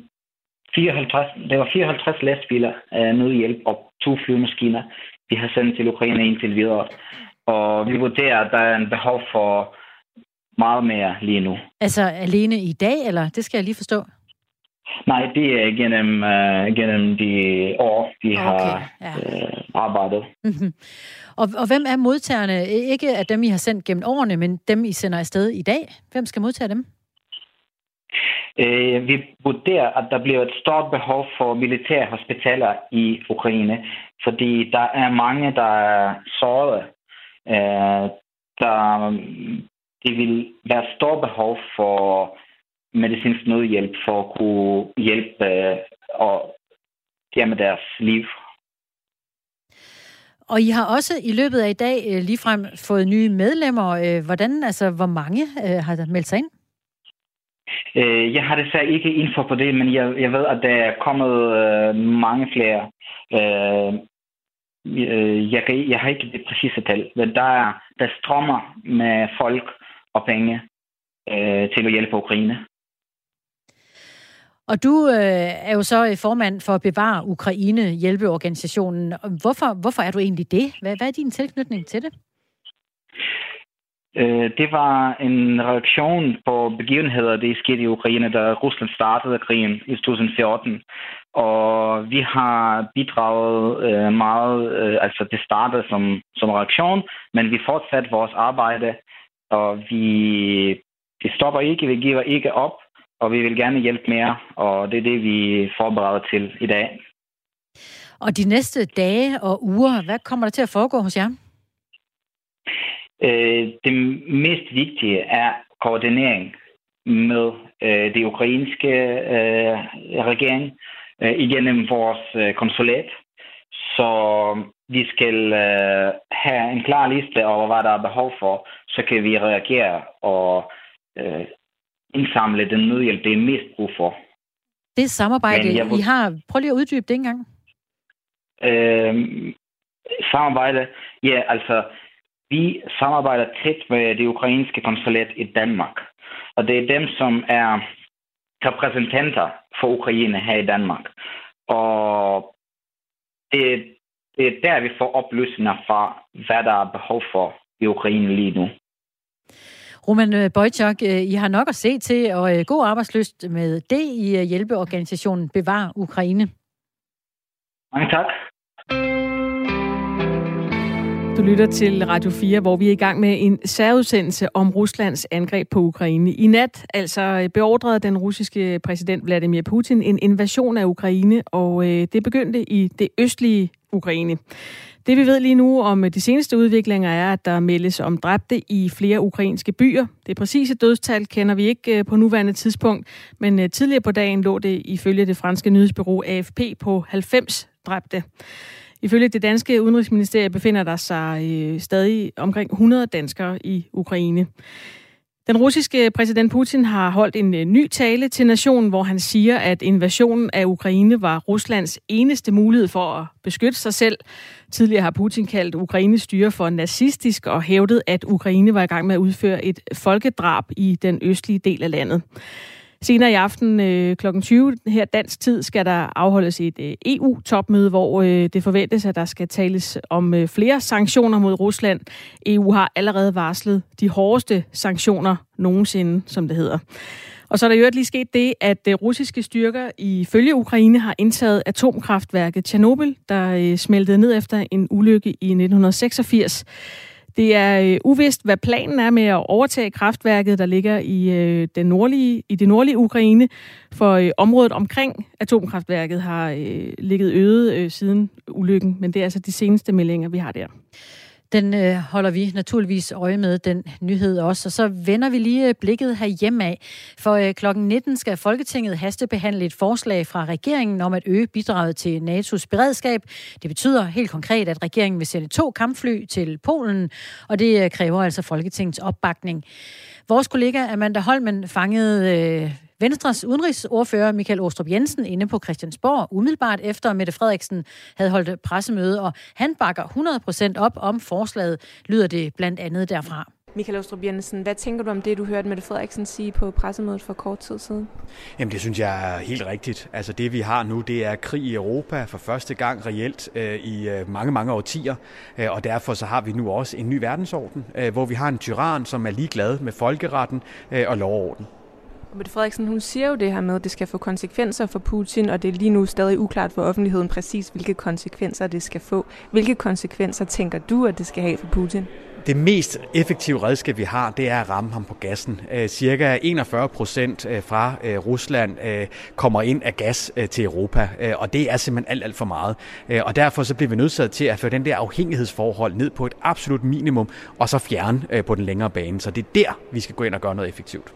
S8: 54, det var 54 lastbiler af nødhjælp og to flyvemaskiner, vi har sendt til Ukraine indtil videre. Og vi vurderer, at der er en behov for meget mere lige nu.
S1: Altså alene i dag, eller det skal jeg lige forstå?
S8: Nej, det er gennem, uh, gennem de år, vi
S1: Okay,
S8: har
S1: ja.
S8: uh, arbejdet.
S1: Mhm. og, og hvem er modtagerne? Ikke af dem, I har sendt gennem årene, men dem, I sender afsted i dag. Hvem skal modtage dem?
S8: Øh, vi vurderer, at der bliver et stort behov for militære hospitaler i Ukraine, fordi der er mange, der er såret. Øh, der, det vil være stort behov for medicinsk nødhjælp for at kunne hjælpe øh, og med deres liv.
S1: Og I har også i løbet af i dag øh, ligefrem fået nye medlemmer. Øh, Hvordan, altså, hvor mange har der meldt sig ind?
S8: Jeg har desværre ikke info på det, men jeg, jeg ved, at der er kommet øh, mange flere. Øh, øh, jeg, kan, jeg har ikke det præcise tal, men der, er, der strømmer med folk og penge øh, til at hjælpe Ukraine.
S1: Og du øh, er jo så formand for Bevare Ukraine hjælpeorganisationen. Hvorfor, hvorfor er du egentlig det? Hvad, hvad er din tilknytning til det?
S8: Øh, det var en reaktion på begivenheder, det skete i Ukraine, da Rusland startede krigen i 2014. Og vi har bidraget øh, meget, øh, altså det startede som, som reaktion, men vi fortsatte vores arbejde, og vi, vi stopper ikke, vi giver ikke op, og vi vil gerne hjælpe mere, og det er det, vi forbereder til i dag.
S1: Og de næste dage og uger, hvad kommer der til at foregå hos jer?
S8: Øh, det mest vigtige er koordinering med øh, det ukrainske øh, regering øh, igennem vores øh, konsulat. Så vi skal øh, have en klar liste over, hvad der er behov for, så kan vi reagere og øh, indsamle den nødhjælp, det er mest brug for.
S1: Det samarbejde,
S8: Men jeg må-
S1: I har... Prøv lige at uddybe det engang.
S8: Øh, samarbejde, ja, altså, vi samarbejder tæt med det ukrainske konsulat i Danmark. Og det er dem, som er repræsentanter for Ukraine her i Danmark. Og det, det er der, vi får oplysninger fra, hvad der er behov for i Ukraine lige nu.
S1: Roman øh, Bojtjok, øh, I har nok at se til, og øh, god arbejdsløst med det i hjælpeorganisationen Bevar Ukraine.
S8: Mange tak.
S2: Du lytter til Radio 4, hvor vi er i gang med en særudsendelse om Ruslands angreb på Ukraine. I nat altså beordrede den russiske præsident Vladimir Putin en invasion af Ukraine, og det begyndte i det østlige Ukraine. Det vi ved lige nu om øh, de seneste udviklinger er, at der meldes om dræbte i flere ukrainske byer. Det præcise dødstal kender vi ikke øh, på nuværende tidspunkt, men øh, tidligere på dagen lå det ifølge det franske nyhedsbureau AFP på 90 dræbte. Ifølge det danske udenrigsministerium befinder der sig stadig omkring 100 danskere i Ukraine. Den russiske præsident Putin har holdt en øh, ny tale til nationen, hvor han siger, at invasionen af Ukraine var Ruslands eneste mulighed for at beskytte sig selv. Tidligere har Putin kaldt Ukraines styre for nazistisk og hævdet, at Ukraine var i gang med at udføre et folkedrab i den østlige del af landet. Senere i aften øh, kl. 20 her dansk tid skal der afholdes et øh, EU-topmøde, hvor øh, det forventes, at der skal tales om øh, flere sanktioner mod Rusland. EU har allerede varslet de hårdeste sanktioner nogensinde, som det hedder. Og så er der jo lige sket det, at øh, russiske styrker ifølge Ukraine har indtaget atomkraftværket Tjernobyl, der øh, smeltede ned efter en ulykke i 1986. Det er øh, uvist, hvad planen er med at overtage kraftværket, der ligger i, øh, den nordlige, i det nordlige Ukraine, for øh, området omkring atomkraftværket har øh, ligget øde øh, siden ulykken, men det er altså de seneste meldinger, vi har der.
S1: Den øh, holder vi naturligvis øje med, den nyhed også. Og så vender vi lige øh, blikket herhjemme af. For øh, klokken 19 skal Folketinget hastebehandle et forslag fra regeringen om at øge bidraget til NATO's beredskab. Det betyder helt konkret, at regeringen vil sende to kampfly til Polen, og det øh, kræver altså Folketingets opbakning. Vores kollega Amanda Holmen fangede øh, Venstres udenrigsordfører Michael Ostrup Jensen inde på Christiansborg, umiddelbart efter Mette Frederiksen havde holdt pressemøde, og han bakker 100% op om forslaget, lyder det blandt andet derfra.
S9: Michael Ostrup Jensen, hvad tænker du om det, du hørte Mette Frederiksen sige på pressemødet for kort tid siden?
S10: Jamen det synes jeg er helt rigtigt. Altså det vi har nu, det er krig i Europa for første gang reelt øh, i øh, mange, mange årtier. Øh, og derfor så har vi nu også en ny verdensorden, øh, hvor vi har en tyran, som er ligeglad med folkeretten øh, og lovorden.
S9: Mette Frederiksen, hun siger jo det her med, at det skal få konsekvenser for Putin, og det er lige nu stadig uklart for offentligheden præcis, hvilke konsekvenser det skal få. Hvilke konsekvenser tænker du, at det skal have for Putin?
S10: Det mest effektive redskab, vi har, det er at ramme ham på gassen. Øh, cirka 41 procent øh, fra øh, Rusland kommer ind af gas til Europa, og det er simpelthen alt, alt for meget. Og derfor så bliver vi nødsaget til at føre den der afhængighedsforhold ned på et absolut minimum, og så fjerne på den længere bane. Så det er der, vi skal gå ind og gøre noget effektivt.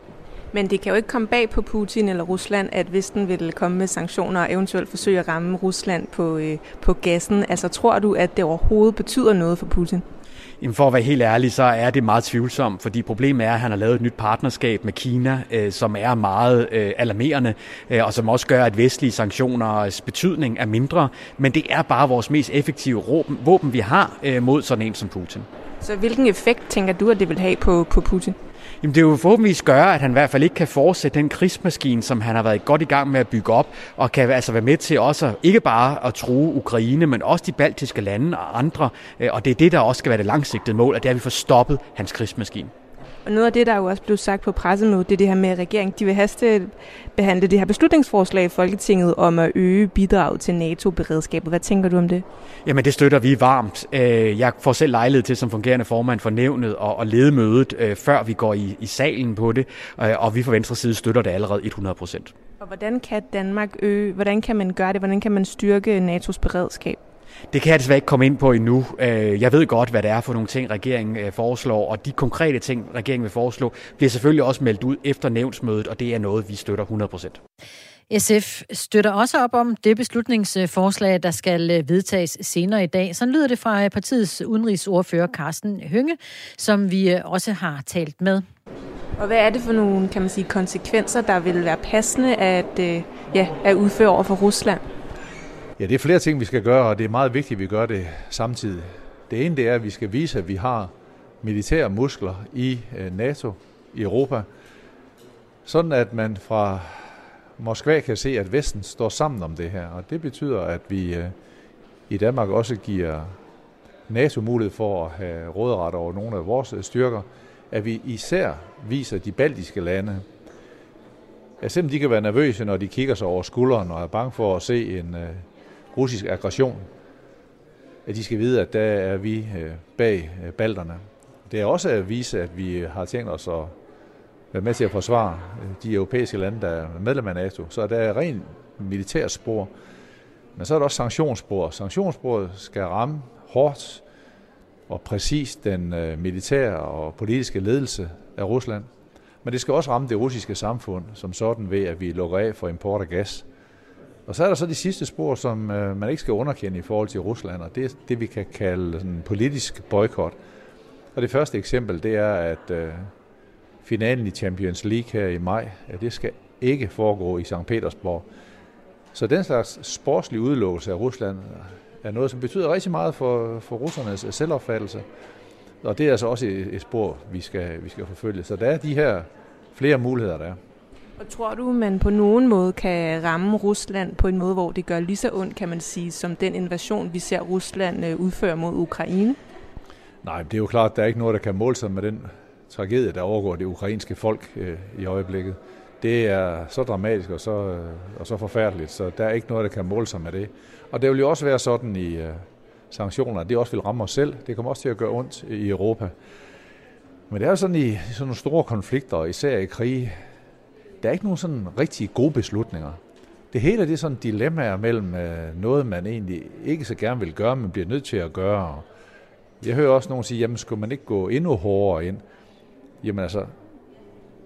S9: Men det kan jo ikke komme bag på Putin eller Rusland, at Vesten vil komme med sanktioner og eventuelt forsøge at ramme Rusland på, øh, på gassen. Altså tror du, at det overhovedet betyder noget for Putin?
S10: Jamen for at være helt ærlig, så er det meget tvivlsomt, fordi problemet er, at han har lavet et nyt partnerskab med Kina, øh, som er meget øh, alarmerende, øh, og som også gør, at vestlige sanktioners betydning er mindre. Men det er bare vores mest effektive våben, vi har øh, mod sådan en som Putin.
S9: Så hvilken effekt tænker du, at det vil have på, på Putin?
S10: Jamen det vil forhåbentlig gøre, at han i hvert fald ikke kan fortsætte den krigsmaskine, som han har været godt i gang med at bygge op, og kan altså være med til også ikke bare at true Ukraine, men også de baltiske lande og andre. Øh, og det er det, der også skal være det langsigtede mål, at det er, at vi får stoppet hans krigsmaskine.
S9: Og noget af det, der jo også blev sagt på pressemødet, det er det her med, at regeringen de vil haste behandle det her beslutningsforslag i Folketinget om at øge bidraget til NATO-beredskabet. Hvad tænker du om det?
S10: Jamen det støtter vi varmt. Øh, jeg får selv lejlighed til som fungerende formand for nævnet og lede mødet, øh, før vi går i, i salen på det, øh, og vi fra venstre side støtter det allerede 100 procent.
S9: Og hvordan kan Danmark øge, hvordan kan man gøre det, hvordan kan man styrke NATO's beredskab?
S10: Det kan jeg desværre ikke komme ind på endnu. Øh, jeg ved godt, hvad det er for nogle ting, regeringen øh, foreslår, og de konkrete ting, regeringen vil foreslå, bliver selvfølgelig også meldt ud efter nævnsmødet, og det er noget, vi støtter 100%.
S1: SF støtter også op om det beslutningsforslag, der skal øh, vedtages senere i dag. Så lyder det fra partiets udenrigsordfører Carsten Hønge, som vi også har talt med.
S9: Og hvad er det for nogle kan man sige, konsekvenser, der vil være passende at, ja, at udføre over for Rusland?
S11: Ja, det er flere ting, vi skal gøre, og det er meget vigtigt, at vi gør det samtidig. Det ene det er, at vi skal vise, at vi har militære muskler i øh, NATO, i Europa, sådan at man fra Moskva kan se, at Vesten står sammen om det her. Og det betyder, at vi øh, i Danmark også giver NATO mulighed for at have råderet over nogle af vores øh, styrker, at vi især viser de baltiske lande, at selvom de kan være nervøse, når de kigger sig over skulderen og er bange for at se en russisk aggression, at de skal vide, at der er vi øh, bag balterne. balderne. Det er også at vise, at vi har tænkt os at være med til at forsvare øh, de europæiske lande, der er medlem af NATO. Så der er rent militær spor, men så er der også sanktionsspor. Sanktionssporet skal ramme hårdt og præcis den militære og politiske ledelse af Rusland. Men det skal også ramme det russiske samfund som sådan ved, at vi lukker af for import af gas. Og så er der så de sidste spor, som øh, man ikke skal underkende i forhold til Rusland, og det er det, vi kan kalde sådan politisk boykot. Og det første eksempel, det er, at øh, finalen i Champions League her i maj, ja, det skal ikke foregå i St. Petersborg. Så den slags sportslige udelukkelse af Rusland er noget, som betyder rigtig meget for, for russernes selvopfattelse. Og det er altså også et, et spor, vi skal, vi skal forfølge. Så der er de her flere muligheder, der er.
S9: Og tror du, man på nogen måde kan ramme Rusland på en måde, hvor det gør lige så ondt, kan man sige, som den invasion, vi ser Rusland øh, udføre mod Ukraine?
S11: Nej, det er jo klart, at der er ikke noget, der kan måle sig med den tragedie, der overgår det ukrainske folk øh, i øjeblikket. Det er så dramatisk og så, øh, og så forfærdeligt, så der er ikke noget, der kan måle sig med det. Og det vil jo også være sådan i, øh, sanktioner, det også vil ramme os selv. Det kommer også til at gøre ondt i Europa. Men det er jo sådan i sådan nogle store konflikter, især i krige, der er ikke nogen sådan rigtig gode beslutninger. Det hele det er sådan dilemmaer mellem øh, noget, man egentlig ikke så gerne vil gøre, men bliver nødt til at gøre. Jeg hører også nogen sige, jamen skulle man ikke gå endnu hårdere ind? Jamen altså,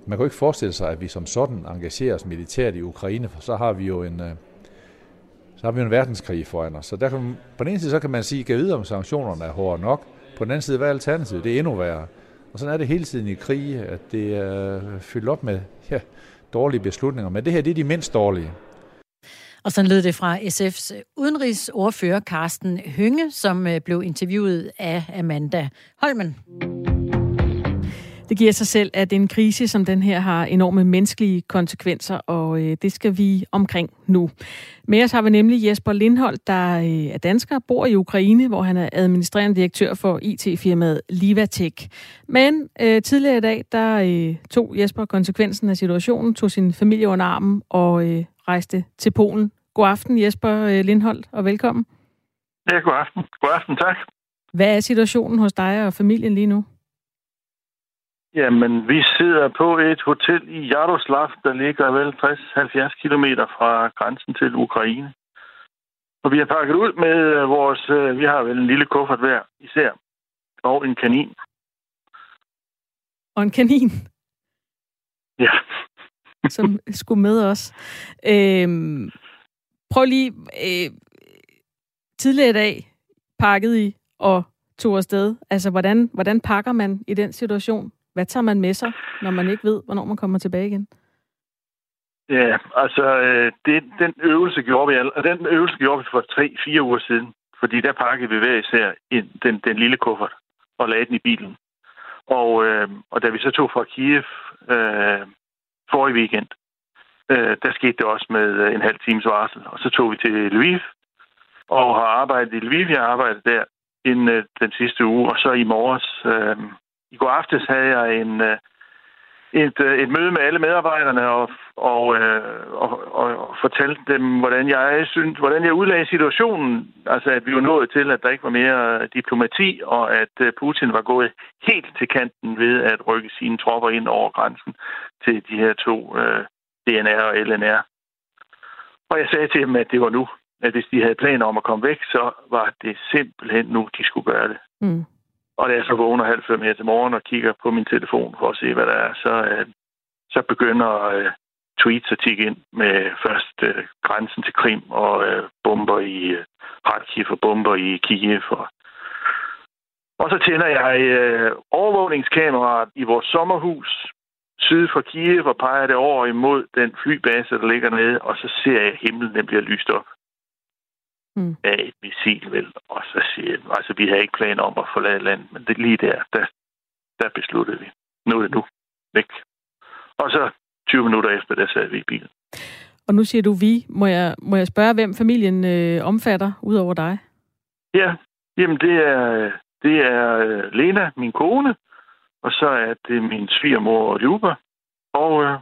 S11: man kan jo ikke forestille sig, at vi som sådan engagerer os militært i Ukraine, for så har vi jo en, øh, så har vi en verdenskrig foran os. Så der kan, på den ene side så kan man sige, at vide om sanktionerne er hårde nok. På den anden side, hvad er alternativet? Det er endnu værre. Og sådan er det hele tiden i krig, at det er øh, fyldt op med ja, dårlige beslutninger. Men det her, det er de mindst dårlige.
S1: Og så lød det fra SF's udenrigsordfører Carsten Hynge, som øh, blev interviewet af Amanda Holmen.
S2: Det giver sig selv, at en krise som den her har enorme menneskelige konsekvenser, og øh, det skal vi omkring nu. Med os har vi nemlig Jesper Lindholdt, der øh, er dansker, bor i Ukraine, hvor han er administrerende direktør for IT-firmaet Livatech. Men øh, tidligere i dag, der øh, tog Jesper konsekvensen af situationen, tog sin familie under armen og øh, rejste til Polen. God aften Jesper øh, Lindholdt, og velkommen.
S12: Ja, god aften. God aften, tak.
S2: Hvad er situationen hos dig og familien lige nu?
S12: Jamen, vi sidder på et hotel i Jaroslav, der ligger vel 60-70 km fra grænsen til Ukraine. Og vi har pakket ud med øh, vores... Øh, vi har vel en lille kuffert hver især. Og en kanin.
S2: Og en kanin?
S12: Ja.
S2: som skulle med os. Øhm, prøv lige... Øh, tidligere i dag pakkede I og tog afsted. Altså, hvordan, hvordan pakker man i den situation? Hvad tager man med sig, når man ikke ved, hvornår man kommer tilbage igen?
S12: Ja, altså, øh, det, den øvelse gjorde vi, og den øvelse gjorde vi for tre-fire uger siden. Fordi der pakkede vi hver især ind, den, den lille kuffert og lagde den i bilen. Og, øh, og da vi så tog fra Kiev øh, forrige weekend, øh, der skete det også med øh, en halv times varsel. Og så tog vi til Lviv og har arbejdet i Lviv. Jeg har arbejdet der inden øh, den sidste uge. Og så i morges øh, i går aftes havde jeg en, øh, et, øh, et møde med alle medarbejderne og, og, øh, og, og, og fortalte dem, hvordan jeg synes, hvordan jeg udlagde situationen. Altså, at vi var nået til, at der ikke var mere diplomati, og at Putin var gået helt til kanten ved at rykke sine tropper ind over grænsen til de her to øh, DNR og LNR. Og jeg sagde til dem, at det var nu. At hvis de havde planer om at komme væk, så var det simpelthen nu, de skulle gøre det. Mm. Og da jeg så vågner halv fem her til morgen og kigger på min telefon for at se, hvad der er, så, øh, så begynder øh, tweets at tikke ind med først øh, grænsen til Krim og øh, bomber i øh, Kharkiv og bomber i Kiev. Og, og så tænder jeg øh, overvågningskameraet i vores sommerhus syd for Kiev og peger det over imod den flybase, der ligger nede, og så ser jeg, himlen den bliver lyst op mm. af et missil, vel? Og så siger jeg, altså vi har ikke planer om at forlade landet, men det lige der, der, der besluttede vi. Nu er det nu. Væk. Og så 20 minutter efter, der sad vi i bilen.
S2: Og nu siger du vi. Må jeg, må jeg spørge, hvem familien øh, omfatter, ud over dig?
S12: Ja, jamen det er, det er øh, Lena, min kone, og så er det min svigermor Luba, og øh,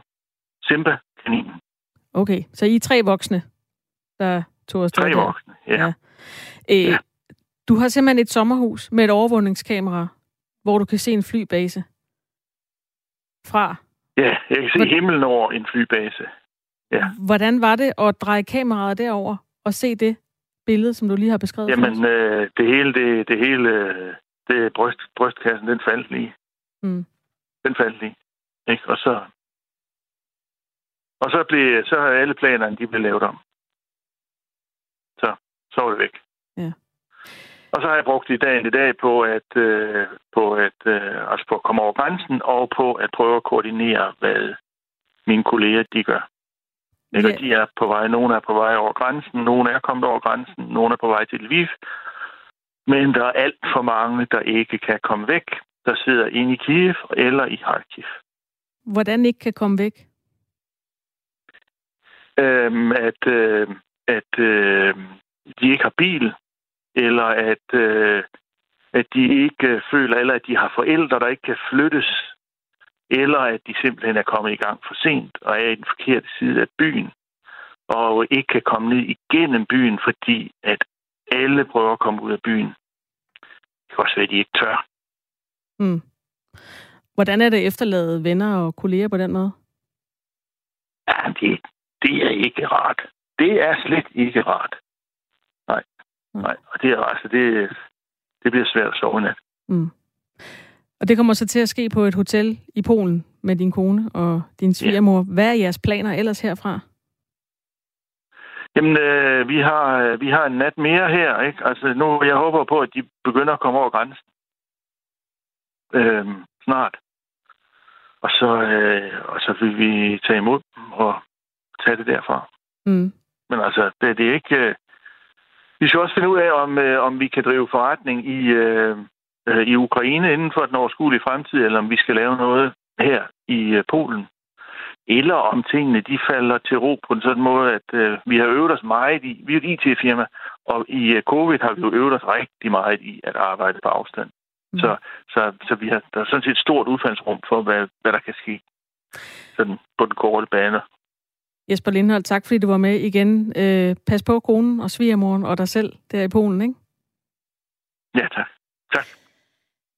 S12: Simba, kaninen.
S2: Okay, så I er tre voksne, der tog afsted
S12: Tre voksne, ja. ja.
S2: Øh, ja. Du har simpelthen et sommerhus med et overvågningskamera, hvor du kan se en flybase fra.
S12: Ja, jeg kan se Hvordan... himlen over en flybase. Ja.
S2: Hvordan var det at dreje kameraet derover og se det billede, som du lige har beskrevet?
S12: Jamen, øh, det hele, det, det hele, det bryst, brystkassen, den faldt lige. Mm. Den faldt lige. Ikke? Og så, og så blev, så har alle planerne, de blev lavet om så var det væk. Ja. Og så har jeg brugt i dagen i dag på at, øh, på at, øh, altså på at komme over grænsen og på at prøve at koordinere, hvad mine kolleger de gør. Ja. de er på vej. Nogle er på vej over grænsen, nogle er kommet over grænsen, nogle er på vej til Lviv. Men der er alt for mange, der ikke kan komme væk, der sidder inde i Kiev eller i Kharkiv.
S2: Hvordan ikke kan komme væk?
S12: Øhm, at øh, at øh, de ikke har bil, eller at, øh, at de ikke føler, eller at de har forældre, der ikke kan flyttes, eller at de simpelthen er kommet i gang for sent og er i den forkerte side af byen, og ikke kan komme ned igennem byen, fordi at Alle prøver at komme ud af byen. Det kan også være, at de ikke tør.
S2: Mm. Hvordan er det efterladet venner og kolleger på den måde?
S12: Ja, det, det er ikke rart. Det er slet ikke rart. Nej. Nej. Og det er altså, det, det bliver svært at sove nat.
S2: Mm. Og det kommer så til at ske på et hotel i Polen med din kone og din svigermor. Ja. Hvad er jeres planer ellers herfra?
S12: Jamen, øh, vi, har, vi har en nat mere her, ikke? Altså, nu, jeg håber på, at de begynder at komme over grænsen. Øh, snart. Og så, øh, og så vil vi tage imod dem og tage det derfra.
S2: Mm.
S12: Men altså, det, det er ikke... Øh, vi skal også finde ud af, om, øh, om vi kan drive forretning i, øh, øh, i Ukraine inden for den overskuelige fremtid, eller om vi skal lave noget her i øh, Polen. Eller om tingene de falder til ro på en sådan måde, at øh, vi har øvet os meget i... Vi er et IT-firma, og i øh, covid har vi jo øvet os rigtig meget i at arbejde på afstand. Mm. Så, så, så vi har, der er sådan set et stort udfaldsrum for, hvad, hvad der kan ske sådan på den korte bane.
S2: Jesper Lindholdt, tak fordi du var med igen. Øh, pas på konen og svigermoren og dig selv der i Polen, ikke?
S12: Ja, tak. Tak.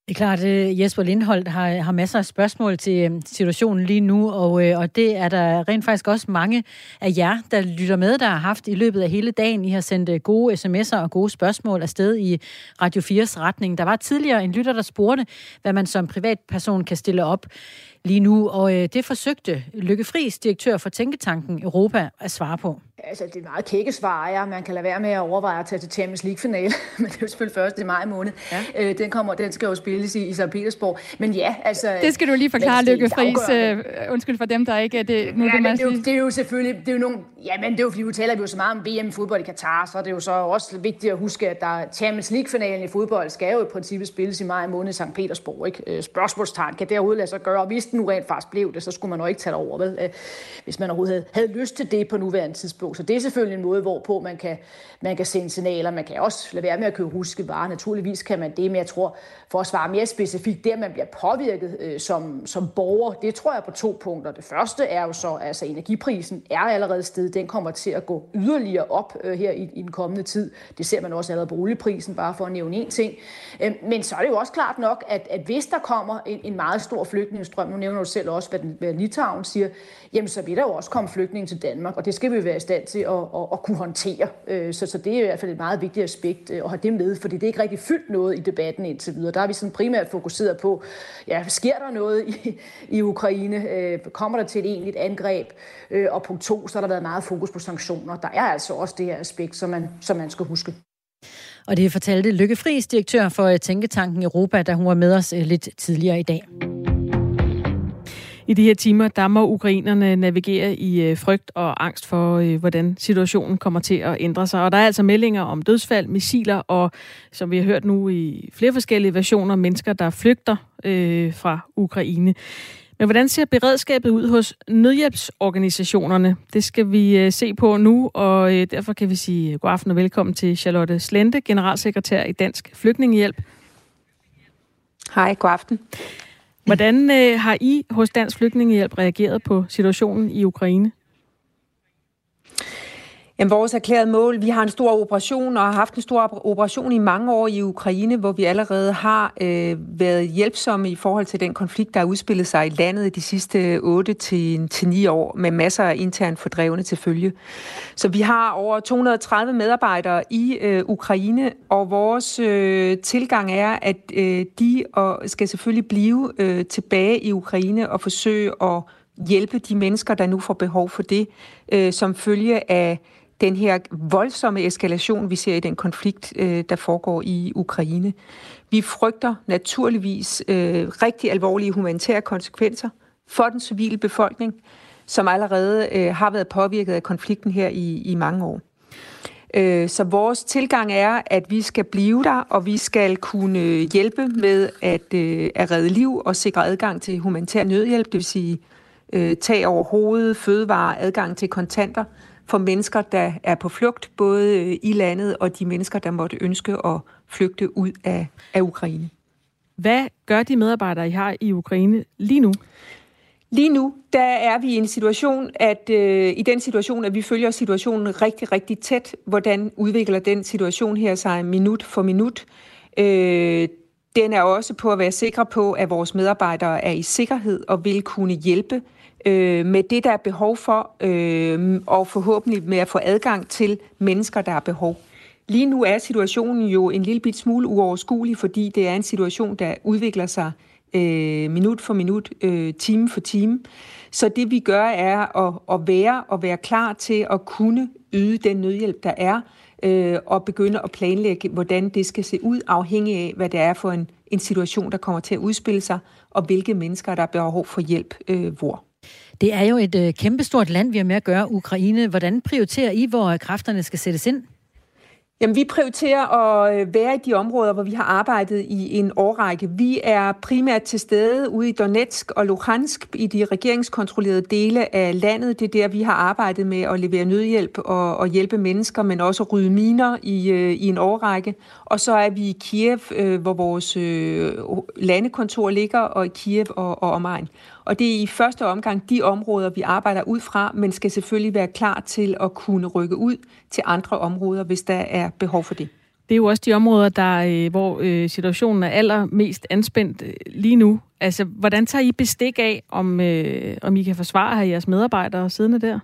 S1: Det er klart, at Jesper Lindholdt har, har masser af spørgsmål til øh, situationen lige nu, og, øh, og det er der rent faktisk også mange af jer, der lytter med, der har haft i løbet af hele dagen. I har sendt gode sms'er og gode spørgsmål afsted i Radio 4's retning. Der var tidligere en lytter, der spurgte, hvad man som privatperson kan stille op lige nu, og det forsøgte Lykke Friis, direktør for Tænketanken Europa, at svare på.
S13: Altså, det er meget kække svar, ja. Man kan lade være med at overveje at tage til Champions League-finale, men det er jo selvfølgelig først i maj måned. Ja. Øh, den, kommer, den skal jo spilles i, i St. Petersborg. Men ja, altså...
S14: Det skal du lige forklare, Lykke Friis. Øh, undskyld for dem, der ikke... Det, nu
S13: ja,
S14: det,
S13: men det, er jo, det er jo selvfølgelig... Det er jo nogle, ja, men det er jo fordi, vi taler vi jo så meget om VM fodbold i Katar, så er det jo så også vigtigt at huske, at der Champions League-finalen i fodbold skal jo i princippet spilles i maj måned i St. Petersborg. Ikke? Øh, spørgsmålstegn kan derude lade sig gøre, og hvis den nu rent faktisk blev det, så skulle man jo ikke tage det over, vel? Øh, hvis man overhovedet havde, havde lyst til det på nuværende tidspunkt. Så det er selvfølgelig en måde, hvorpå man kan, man kan sende signaler. Man kan også lade være med at købe russiske varer. Naturligvis kan man det, men jeg tror, for at svare mere specifikt, der man bliver påvirket øh, som, som borger, det tror jeg på to punkter. Det første er jo så, altså energiprisen er allerede sted. Den kommer til at gå yderligere op øh, her i, i den kommende tid. Det ser man også allerede på olieprisen, bare for at nævne en ting. Øh, men så er det jo også klart nok, at, at hvis der kommer en, en meget stor flygtningestrøm, nu nævner du selv også, hvad, den, hvad Litauen siger, jamen så vil der jo også komme flygtninge til Danmark, og det skal vi være i stand til at, at, at kunne håndtere. Øh, så, så det er i hvert fald et meget vigtigt aspekt øh, at have det med, fordi det er ikke rigtig fyldt noget i debatten indtil videre. Der er vi sådan primært fokuseret på, ja, sker der noget i, i Ukraine? Øh, kommer der til et egentligt angreb? Og punkt to, så har der været meget fokus på sanktioner. Der er altså også det her aspekt, som man, som man skal huske.
S1: Og det fortalte Lykke Friis, direktør for Tænketanken Europa, da hun var med os lidt tidligere i dag.
S2: I de her timer, der må ukrainerne navigere i øh, frygt og angst for, øh, hvordan situationen kommer til at ændre sig. Og der er altså meldinger om dødsfald, missiler og, som vi har hørt nu i flere forskellige versioner, mennesker, der flygter øh, fra Ukraine. Men hvordan ser beredskabet ud hos nødhjælpsorganisationerne? Det skal vi øh, se på nu, og derfor kan vi sige god aften og velkommen til Charlotte Slente, generalsekretær i Dansk Flygtningehjælp.
S15: Hej, god aften.
S2: Hvordan øh, har I hos Dansk Flygtningehjælp reageret på situationen i Ukraine?
S15: Jamen, vores erklærede mål, vi har en stor operation og har haft en stor operation i mange år i Ukraine, hvor vi allerede har øh, været hjælpsomme i forhold til den konflikt, der har udspillet sig i landet de sidste 8-9 år, med masser af internt fordrevne til følge. Så vi har over 230 medarbejdere i øh, Ukraine, og vores øh, tilgang er, at øh, de og skal selvfølgelig blive øh, tilbage i Ukraine og forsøge at hjælpe de mennesker, der nu får behov for det, øh, som følge af den her voldsomme eskalation, vi ser i den konflikt, øh, der foregår i Ukraine. Vi frygter naturligvis øh, rigtig alvorlige humanitære konsekvenser for den civile befolkning, som allerede øh, har været påvirket af konflikten her i, i mange år. Øh, så vores tilgang er, at vi skal blive der, og vi skal kunne hjælpe med at, øh, at redde liv og sikre adgang til humanitær nødhjælp, det vil sige øh, tag over hovedet, fødevare, adgang til kontanter, for mennesker, der er på flugt, både øh, i landet og de mennesker, der måtte ønske at flygte ud af, af Ukraine.
S2: Hvad gør de medarbejdere, I har i Ukraine lige nu?
S15: Lige nu, der er vi i en situation, at øh, i den situation, at vi følger situationen rigtig, rigtig tæt. Hvordan udvikler den situation her sig minut for minut? Øh, den er også på at være sikre på, at vores medarbejdere er i sikkerhed og vil kunne hjælpe øh, med det, der er behov for, øh, og forhåbentlig med at få adgang til mennesker, der har behov. Lige nu er situationen jo en lille bit smule uoverskuelig, fordi det er en situation, der udvikler sig øh, minut for minut, øh, time for time. Så det vi gør er at, at være og være klar til at kunne yde den nødhjælp, der er, øh, og begynde at planlægge, hvordan det skal se ud, afhængig af, hvad det er for en, en situation, der kommer til at udspille sig, og hvilke mennesker, der har behov for hjælp øh, hvor.
S1: Det er jo et øh, kæmpestort land, vi har med at gøre, Ukraine. Hvordan prioriterer I, hvor øh, kræfterne skal sættes ind?
S15: Jamen, vi prioriterer at øh, være i de områder, hvor vi har arbejdet i en årrække. Vi er primært til stede ude i Donetsk og Luhansk i de regeringskontrollerede dele af landet. Det er der, vi har arbejdet med at levere nødhjælp og, og hjælpe mennesker, men også at rydde miner i, øh, i en årrække. Og så er vi i Kiev, hvor vores landekontor ligger, og i Kiev og, og omegn. Og det er i første omgang de områder, vi arbejder ud fra, men skal selvfølgelig være klar til at kunne rykke ud til andre områder, hvis der er behov for det.
S2: Det er jo også de områder, der, øh, hvor øh, situationen er allermest anspændt øh, lige nu. Altså, hvordan tager I bestik af, om, om I kan forsvare her jeres medarbejdere siddende der?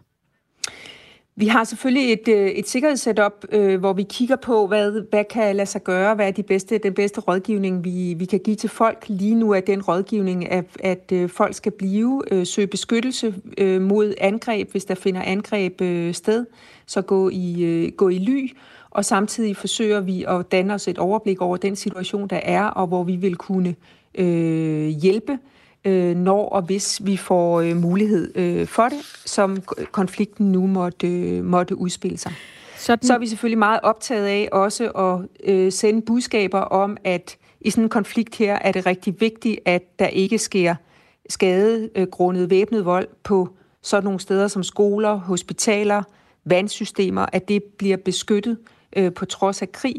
S15: Vi har selvfølgelig et, øh, et sikkerhedssetup, øh, hvor vi kigger på, hvad, hvad kan lade sig gøre, hvad er de bedste, den bedste rådgivning, vi, vi kan give til folk. Lige nu er den rådgivning, at, at øh, folk skal blive, øh, søge beskyttelse øh, mod angreb, hvis der finder angreb øh, sted, så gå i, øh, gå i ly. Og samtidig forsøger vi at danne os et overblik over den situation, der er, og hvor vi vil kunne øh, hjælpe øh, når og hvis vi får øh, mulighed øh, for det, som konflikten nu måtte, øh, måtte udspille sig. Sådan. Så er vi selvfølgelig meget optaget af også at øh, sende budskaber om, at i sådan en konflikt her er det rigtig vigtigt, at der ikke sker skade øh, grundet væbnet vold på sådan nogle steder som skoler, hospitaler, vandsystemer, at det bliver beskyttet øh, på trods af krig.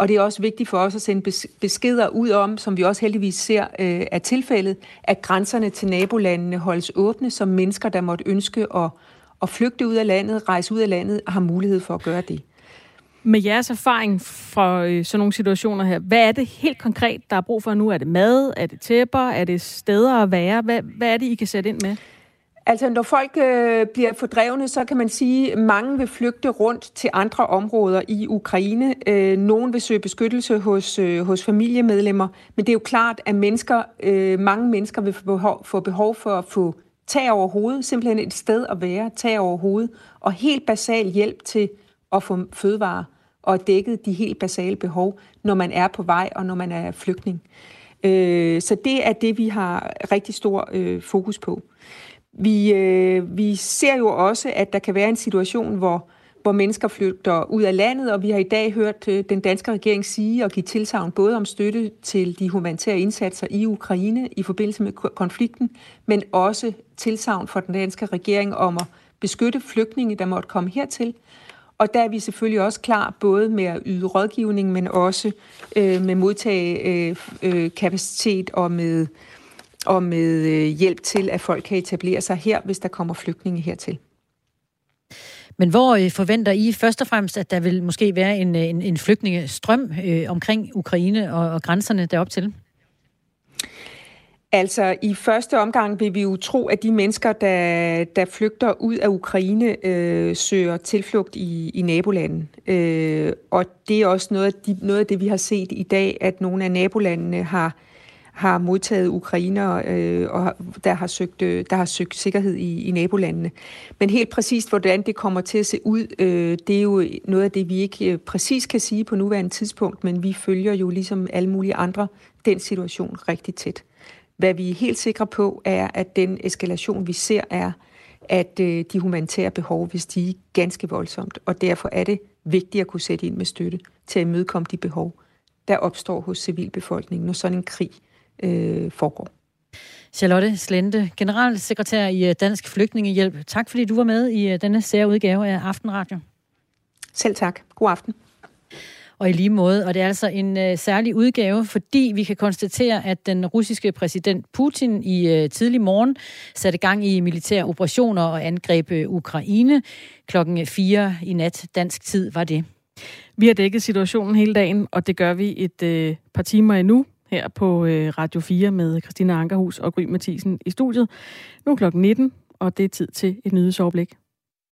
S15: Og det er også vigtigt for os at sende beskeder ud om, som vi også heldigvis ser øh, er tilfældet, at grænserne til nabolandene holdes åbne, så mennesker, der måtte ønske at, at flygte ud af landet, rejse ud af landet, har mulighed for at gøre det.
S2: Med jeres erfaring fra øh, sådan nogle situationer her, hvad er det helt konkret, der er brug for nu? Er det mad? Er det tæpper? Er det steder at være? Hvad, hvad er det, I kan sætte ind med?
S15: Altså, når folk øh, bliver fordrevne, så kan man sige, at mange vil flygte rundt til andre områder i Ukraine. Øh, nogen vil søge beskyttelse hos, øh, hos familiemedlemmer. Men det er jo klart, at mennesker, øh, mange mennesker vil få behov, få behov for at få tag over hovedet, simpelthen et sted at være, tag over hovedet, og helt basal hjælp til at få fødevarer og dækket de helt basale behov, når man er på vej og når man er flygtning. Øh, så det er det, vi har rigtig stor øh, fokus på. Vi, øh, vi ser jo også, at der kan være en situation, hvor, hvor mennesker flygter ud af landet, og vi har i dag hørt øh, den danske regering sige og give tilsavn både om støtte til de humanitære indsatser i Ukraine i forbindelse med konflikten, men også tilsavn for den danske regering om at beskytte flygtninge, der måtte komme hertil. Og der er vi selvfølgelig også klar både med at yde rådgivning, men også øh, med modtagekapacitet øh, øh og med og med øh, hjælp til, at folk kan etablere sig her, hvis der kommer flygtninge hertil.
S1: Men hvor øh, forventer I først og fremmest, at der vil måske være en, øh, en, en flygtningestrøm øh, omkring Ukraine og, og grænserne derop til?
S15: Altså, i første omgang vil vi jo tro, at de mennesker, der, der flygter ud af Ukraine, øh, søger tilflugt i, i nabolandene. Øh, og det er også noget af, de, noget af det, vi har set i dag, at nogle af nabolandene har har modtaget ukrainer, øh, og der har, søgt, øh, der har søgt sikkerhed i, i nabolandene. Men helt præcist, hvordan det kommer til at se ud, øh, det er jo noget af det, vi ikke øh, præcis kan sige på nuværende tidspunkt, men vi følger jo ligesom alle mulige andre den situation rigtig tæt. Hvad vi er helt sikre på, er, at den eskalation, vi ser, er, at øh, de humanitære behov vil stige ganske voldsomt, og derfor er det vigtigt at kunne sætte ind med støtte til at imødekomme de behov, der opstår hos civilbefolkningen, når sådan en krig øh, foregår.
S1: Charlotte Slente, generalsekretær i øh, Dansk Flygtningehjælp. Tak fordi du var med i øh, denne særudgave af Aftenradio.
S15: Selv tak. God aften.
S1: Og i lige måde, og det er altså en øh, særlig udgave, fordi vi kan konstatere, at den russiske præsident Putin i øh, tidlig morgen satte gang i militære operationer og angreb øh, Ukraine. Klokken 4 i nat dansk tid var det.
S2: Vi har dækket situationen hele dagen, og det gør vi et øh, par timer endnu her på øh, Radio 4 med Christina Ankerhus og Gry Mathisen i studiet. Nu er klokken 19, og det er tid til et nyhedsoverblik.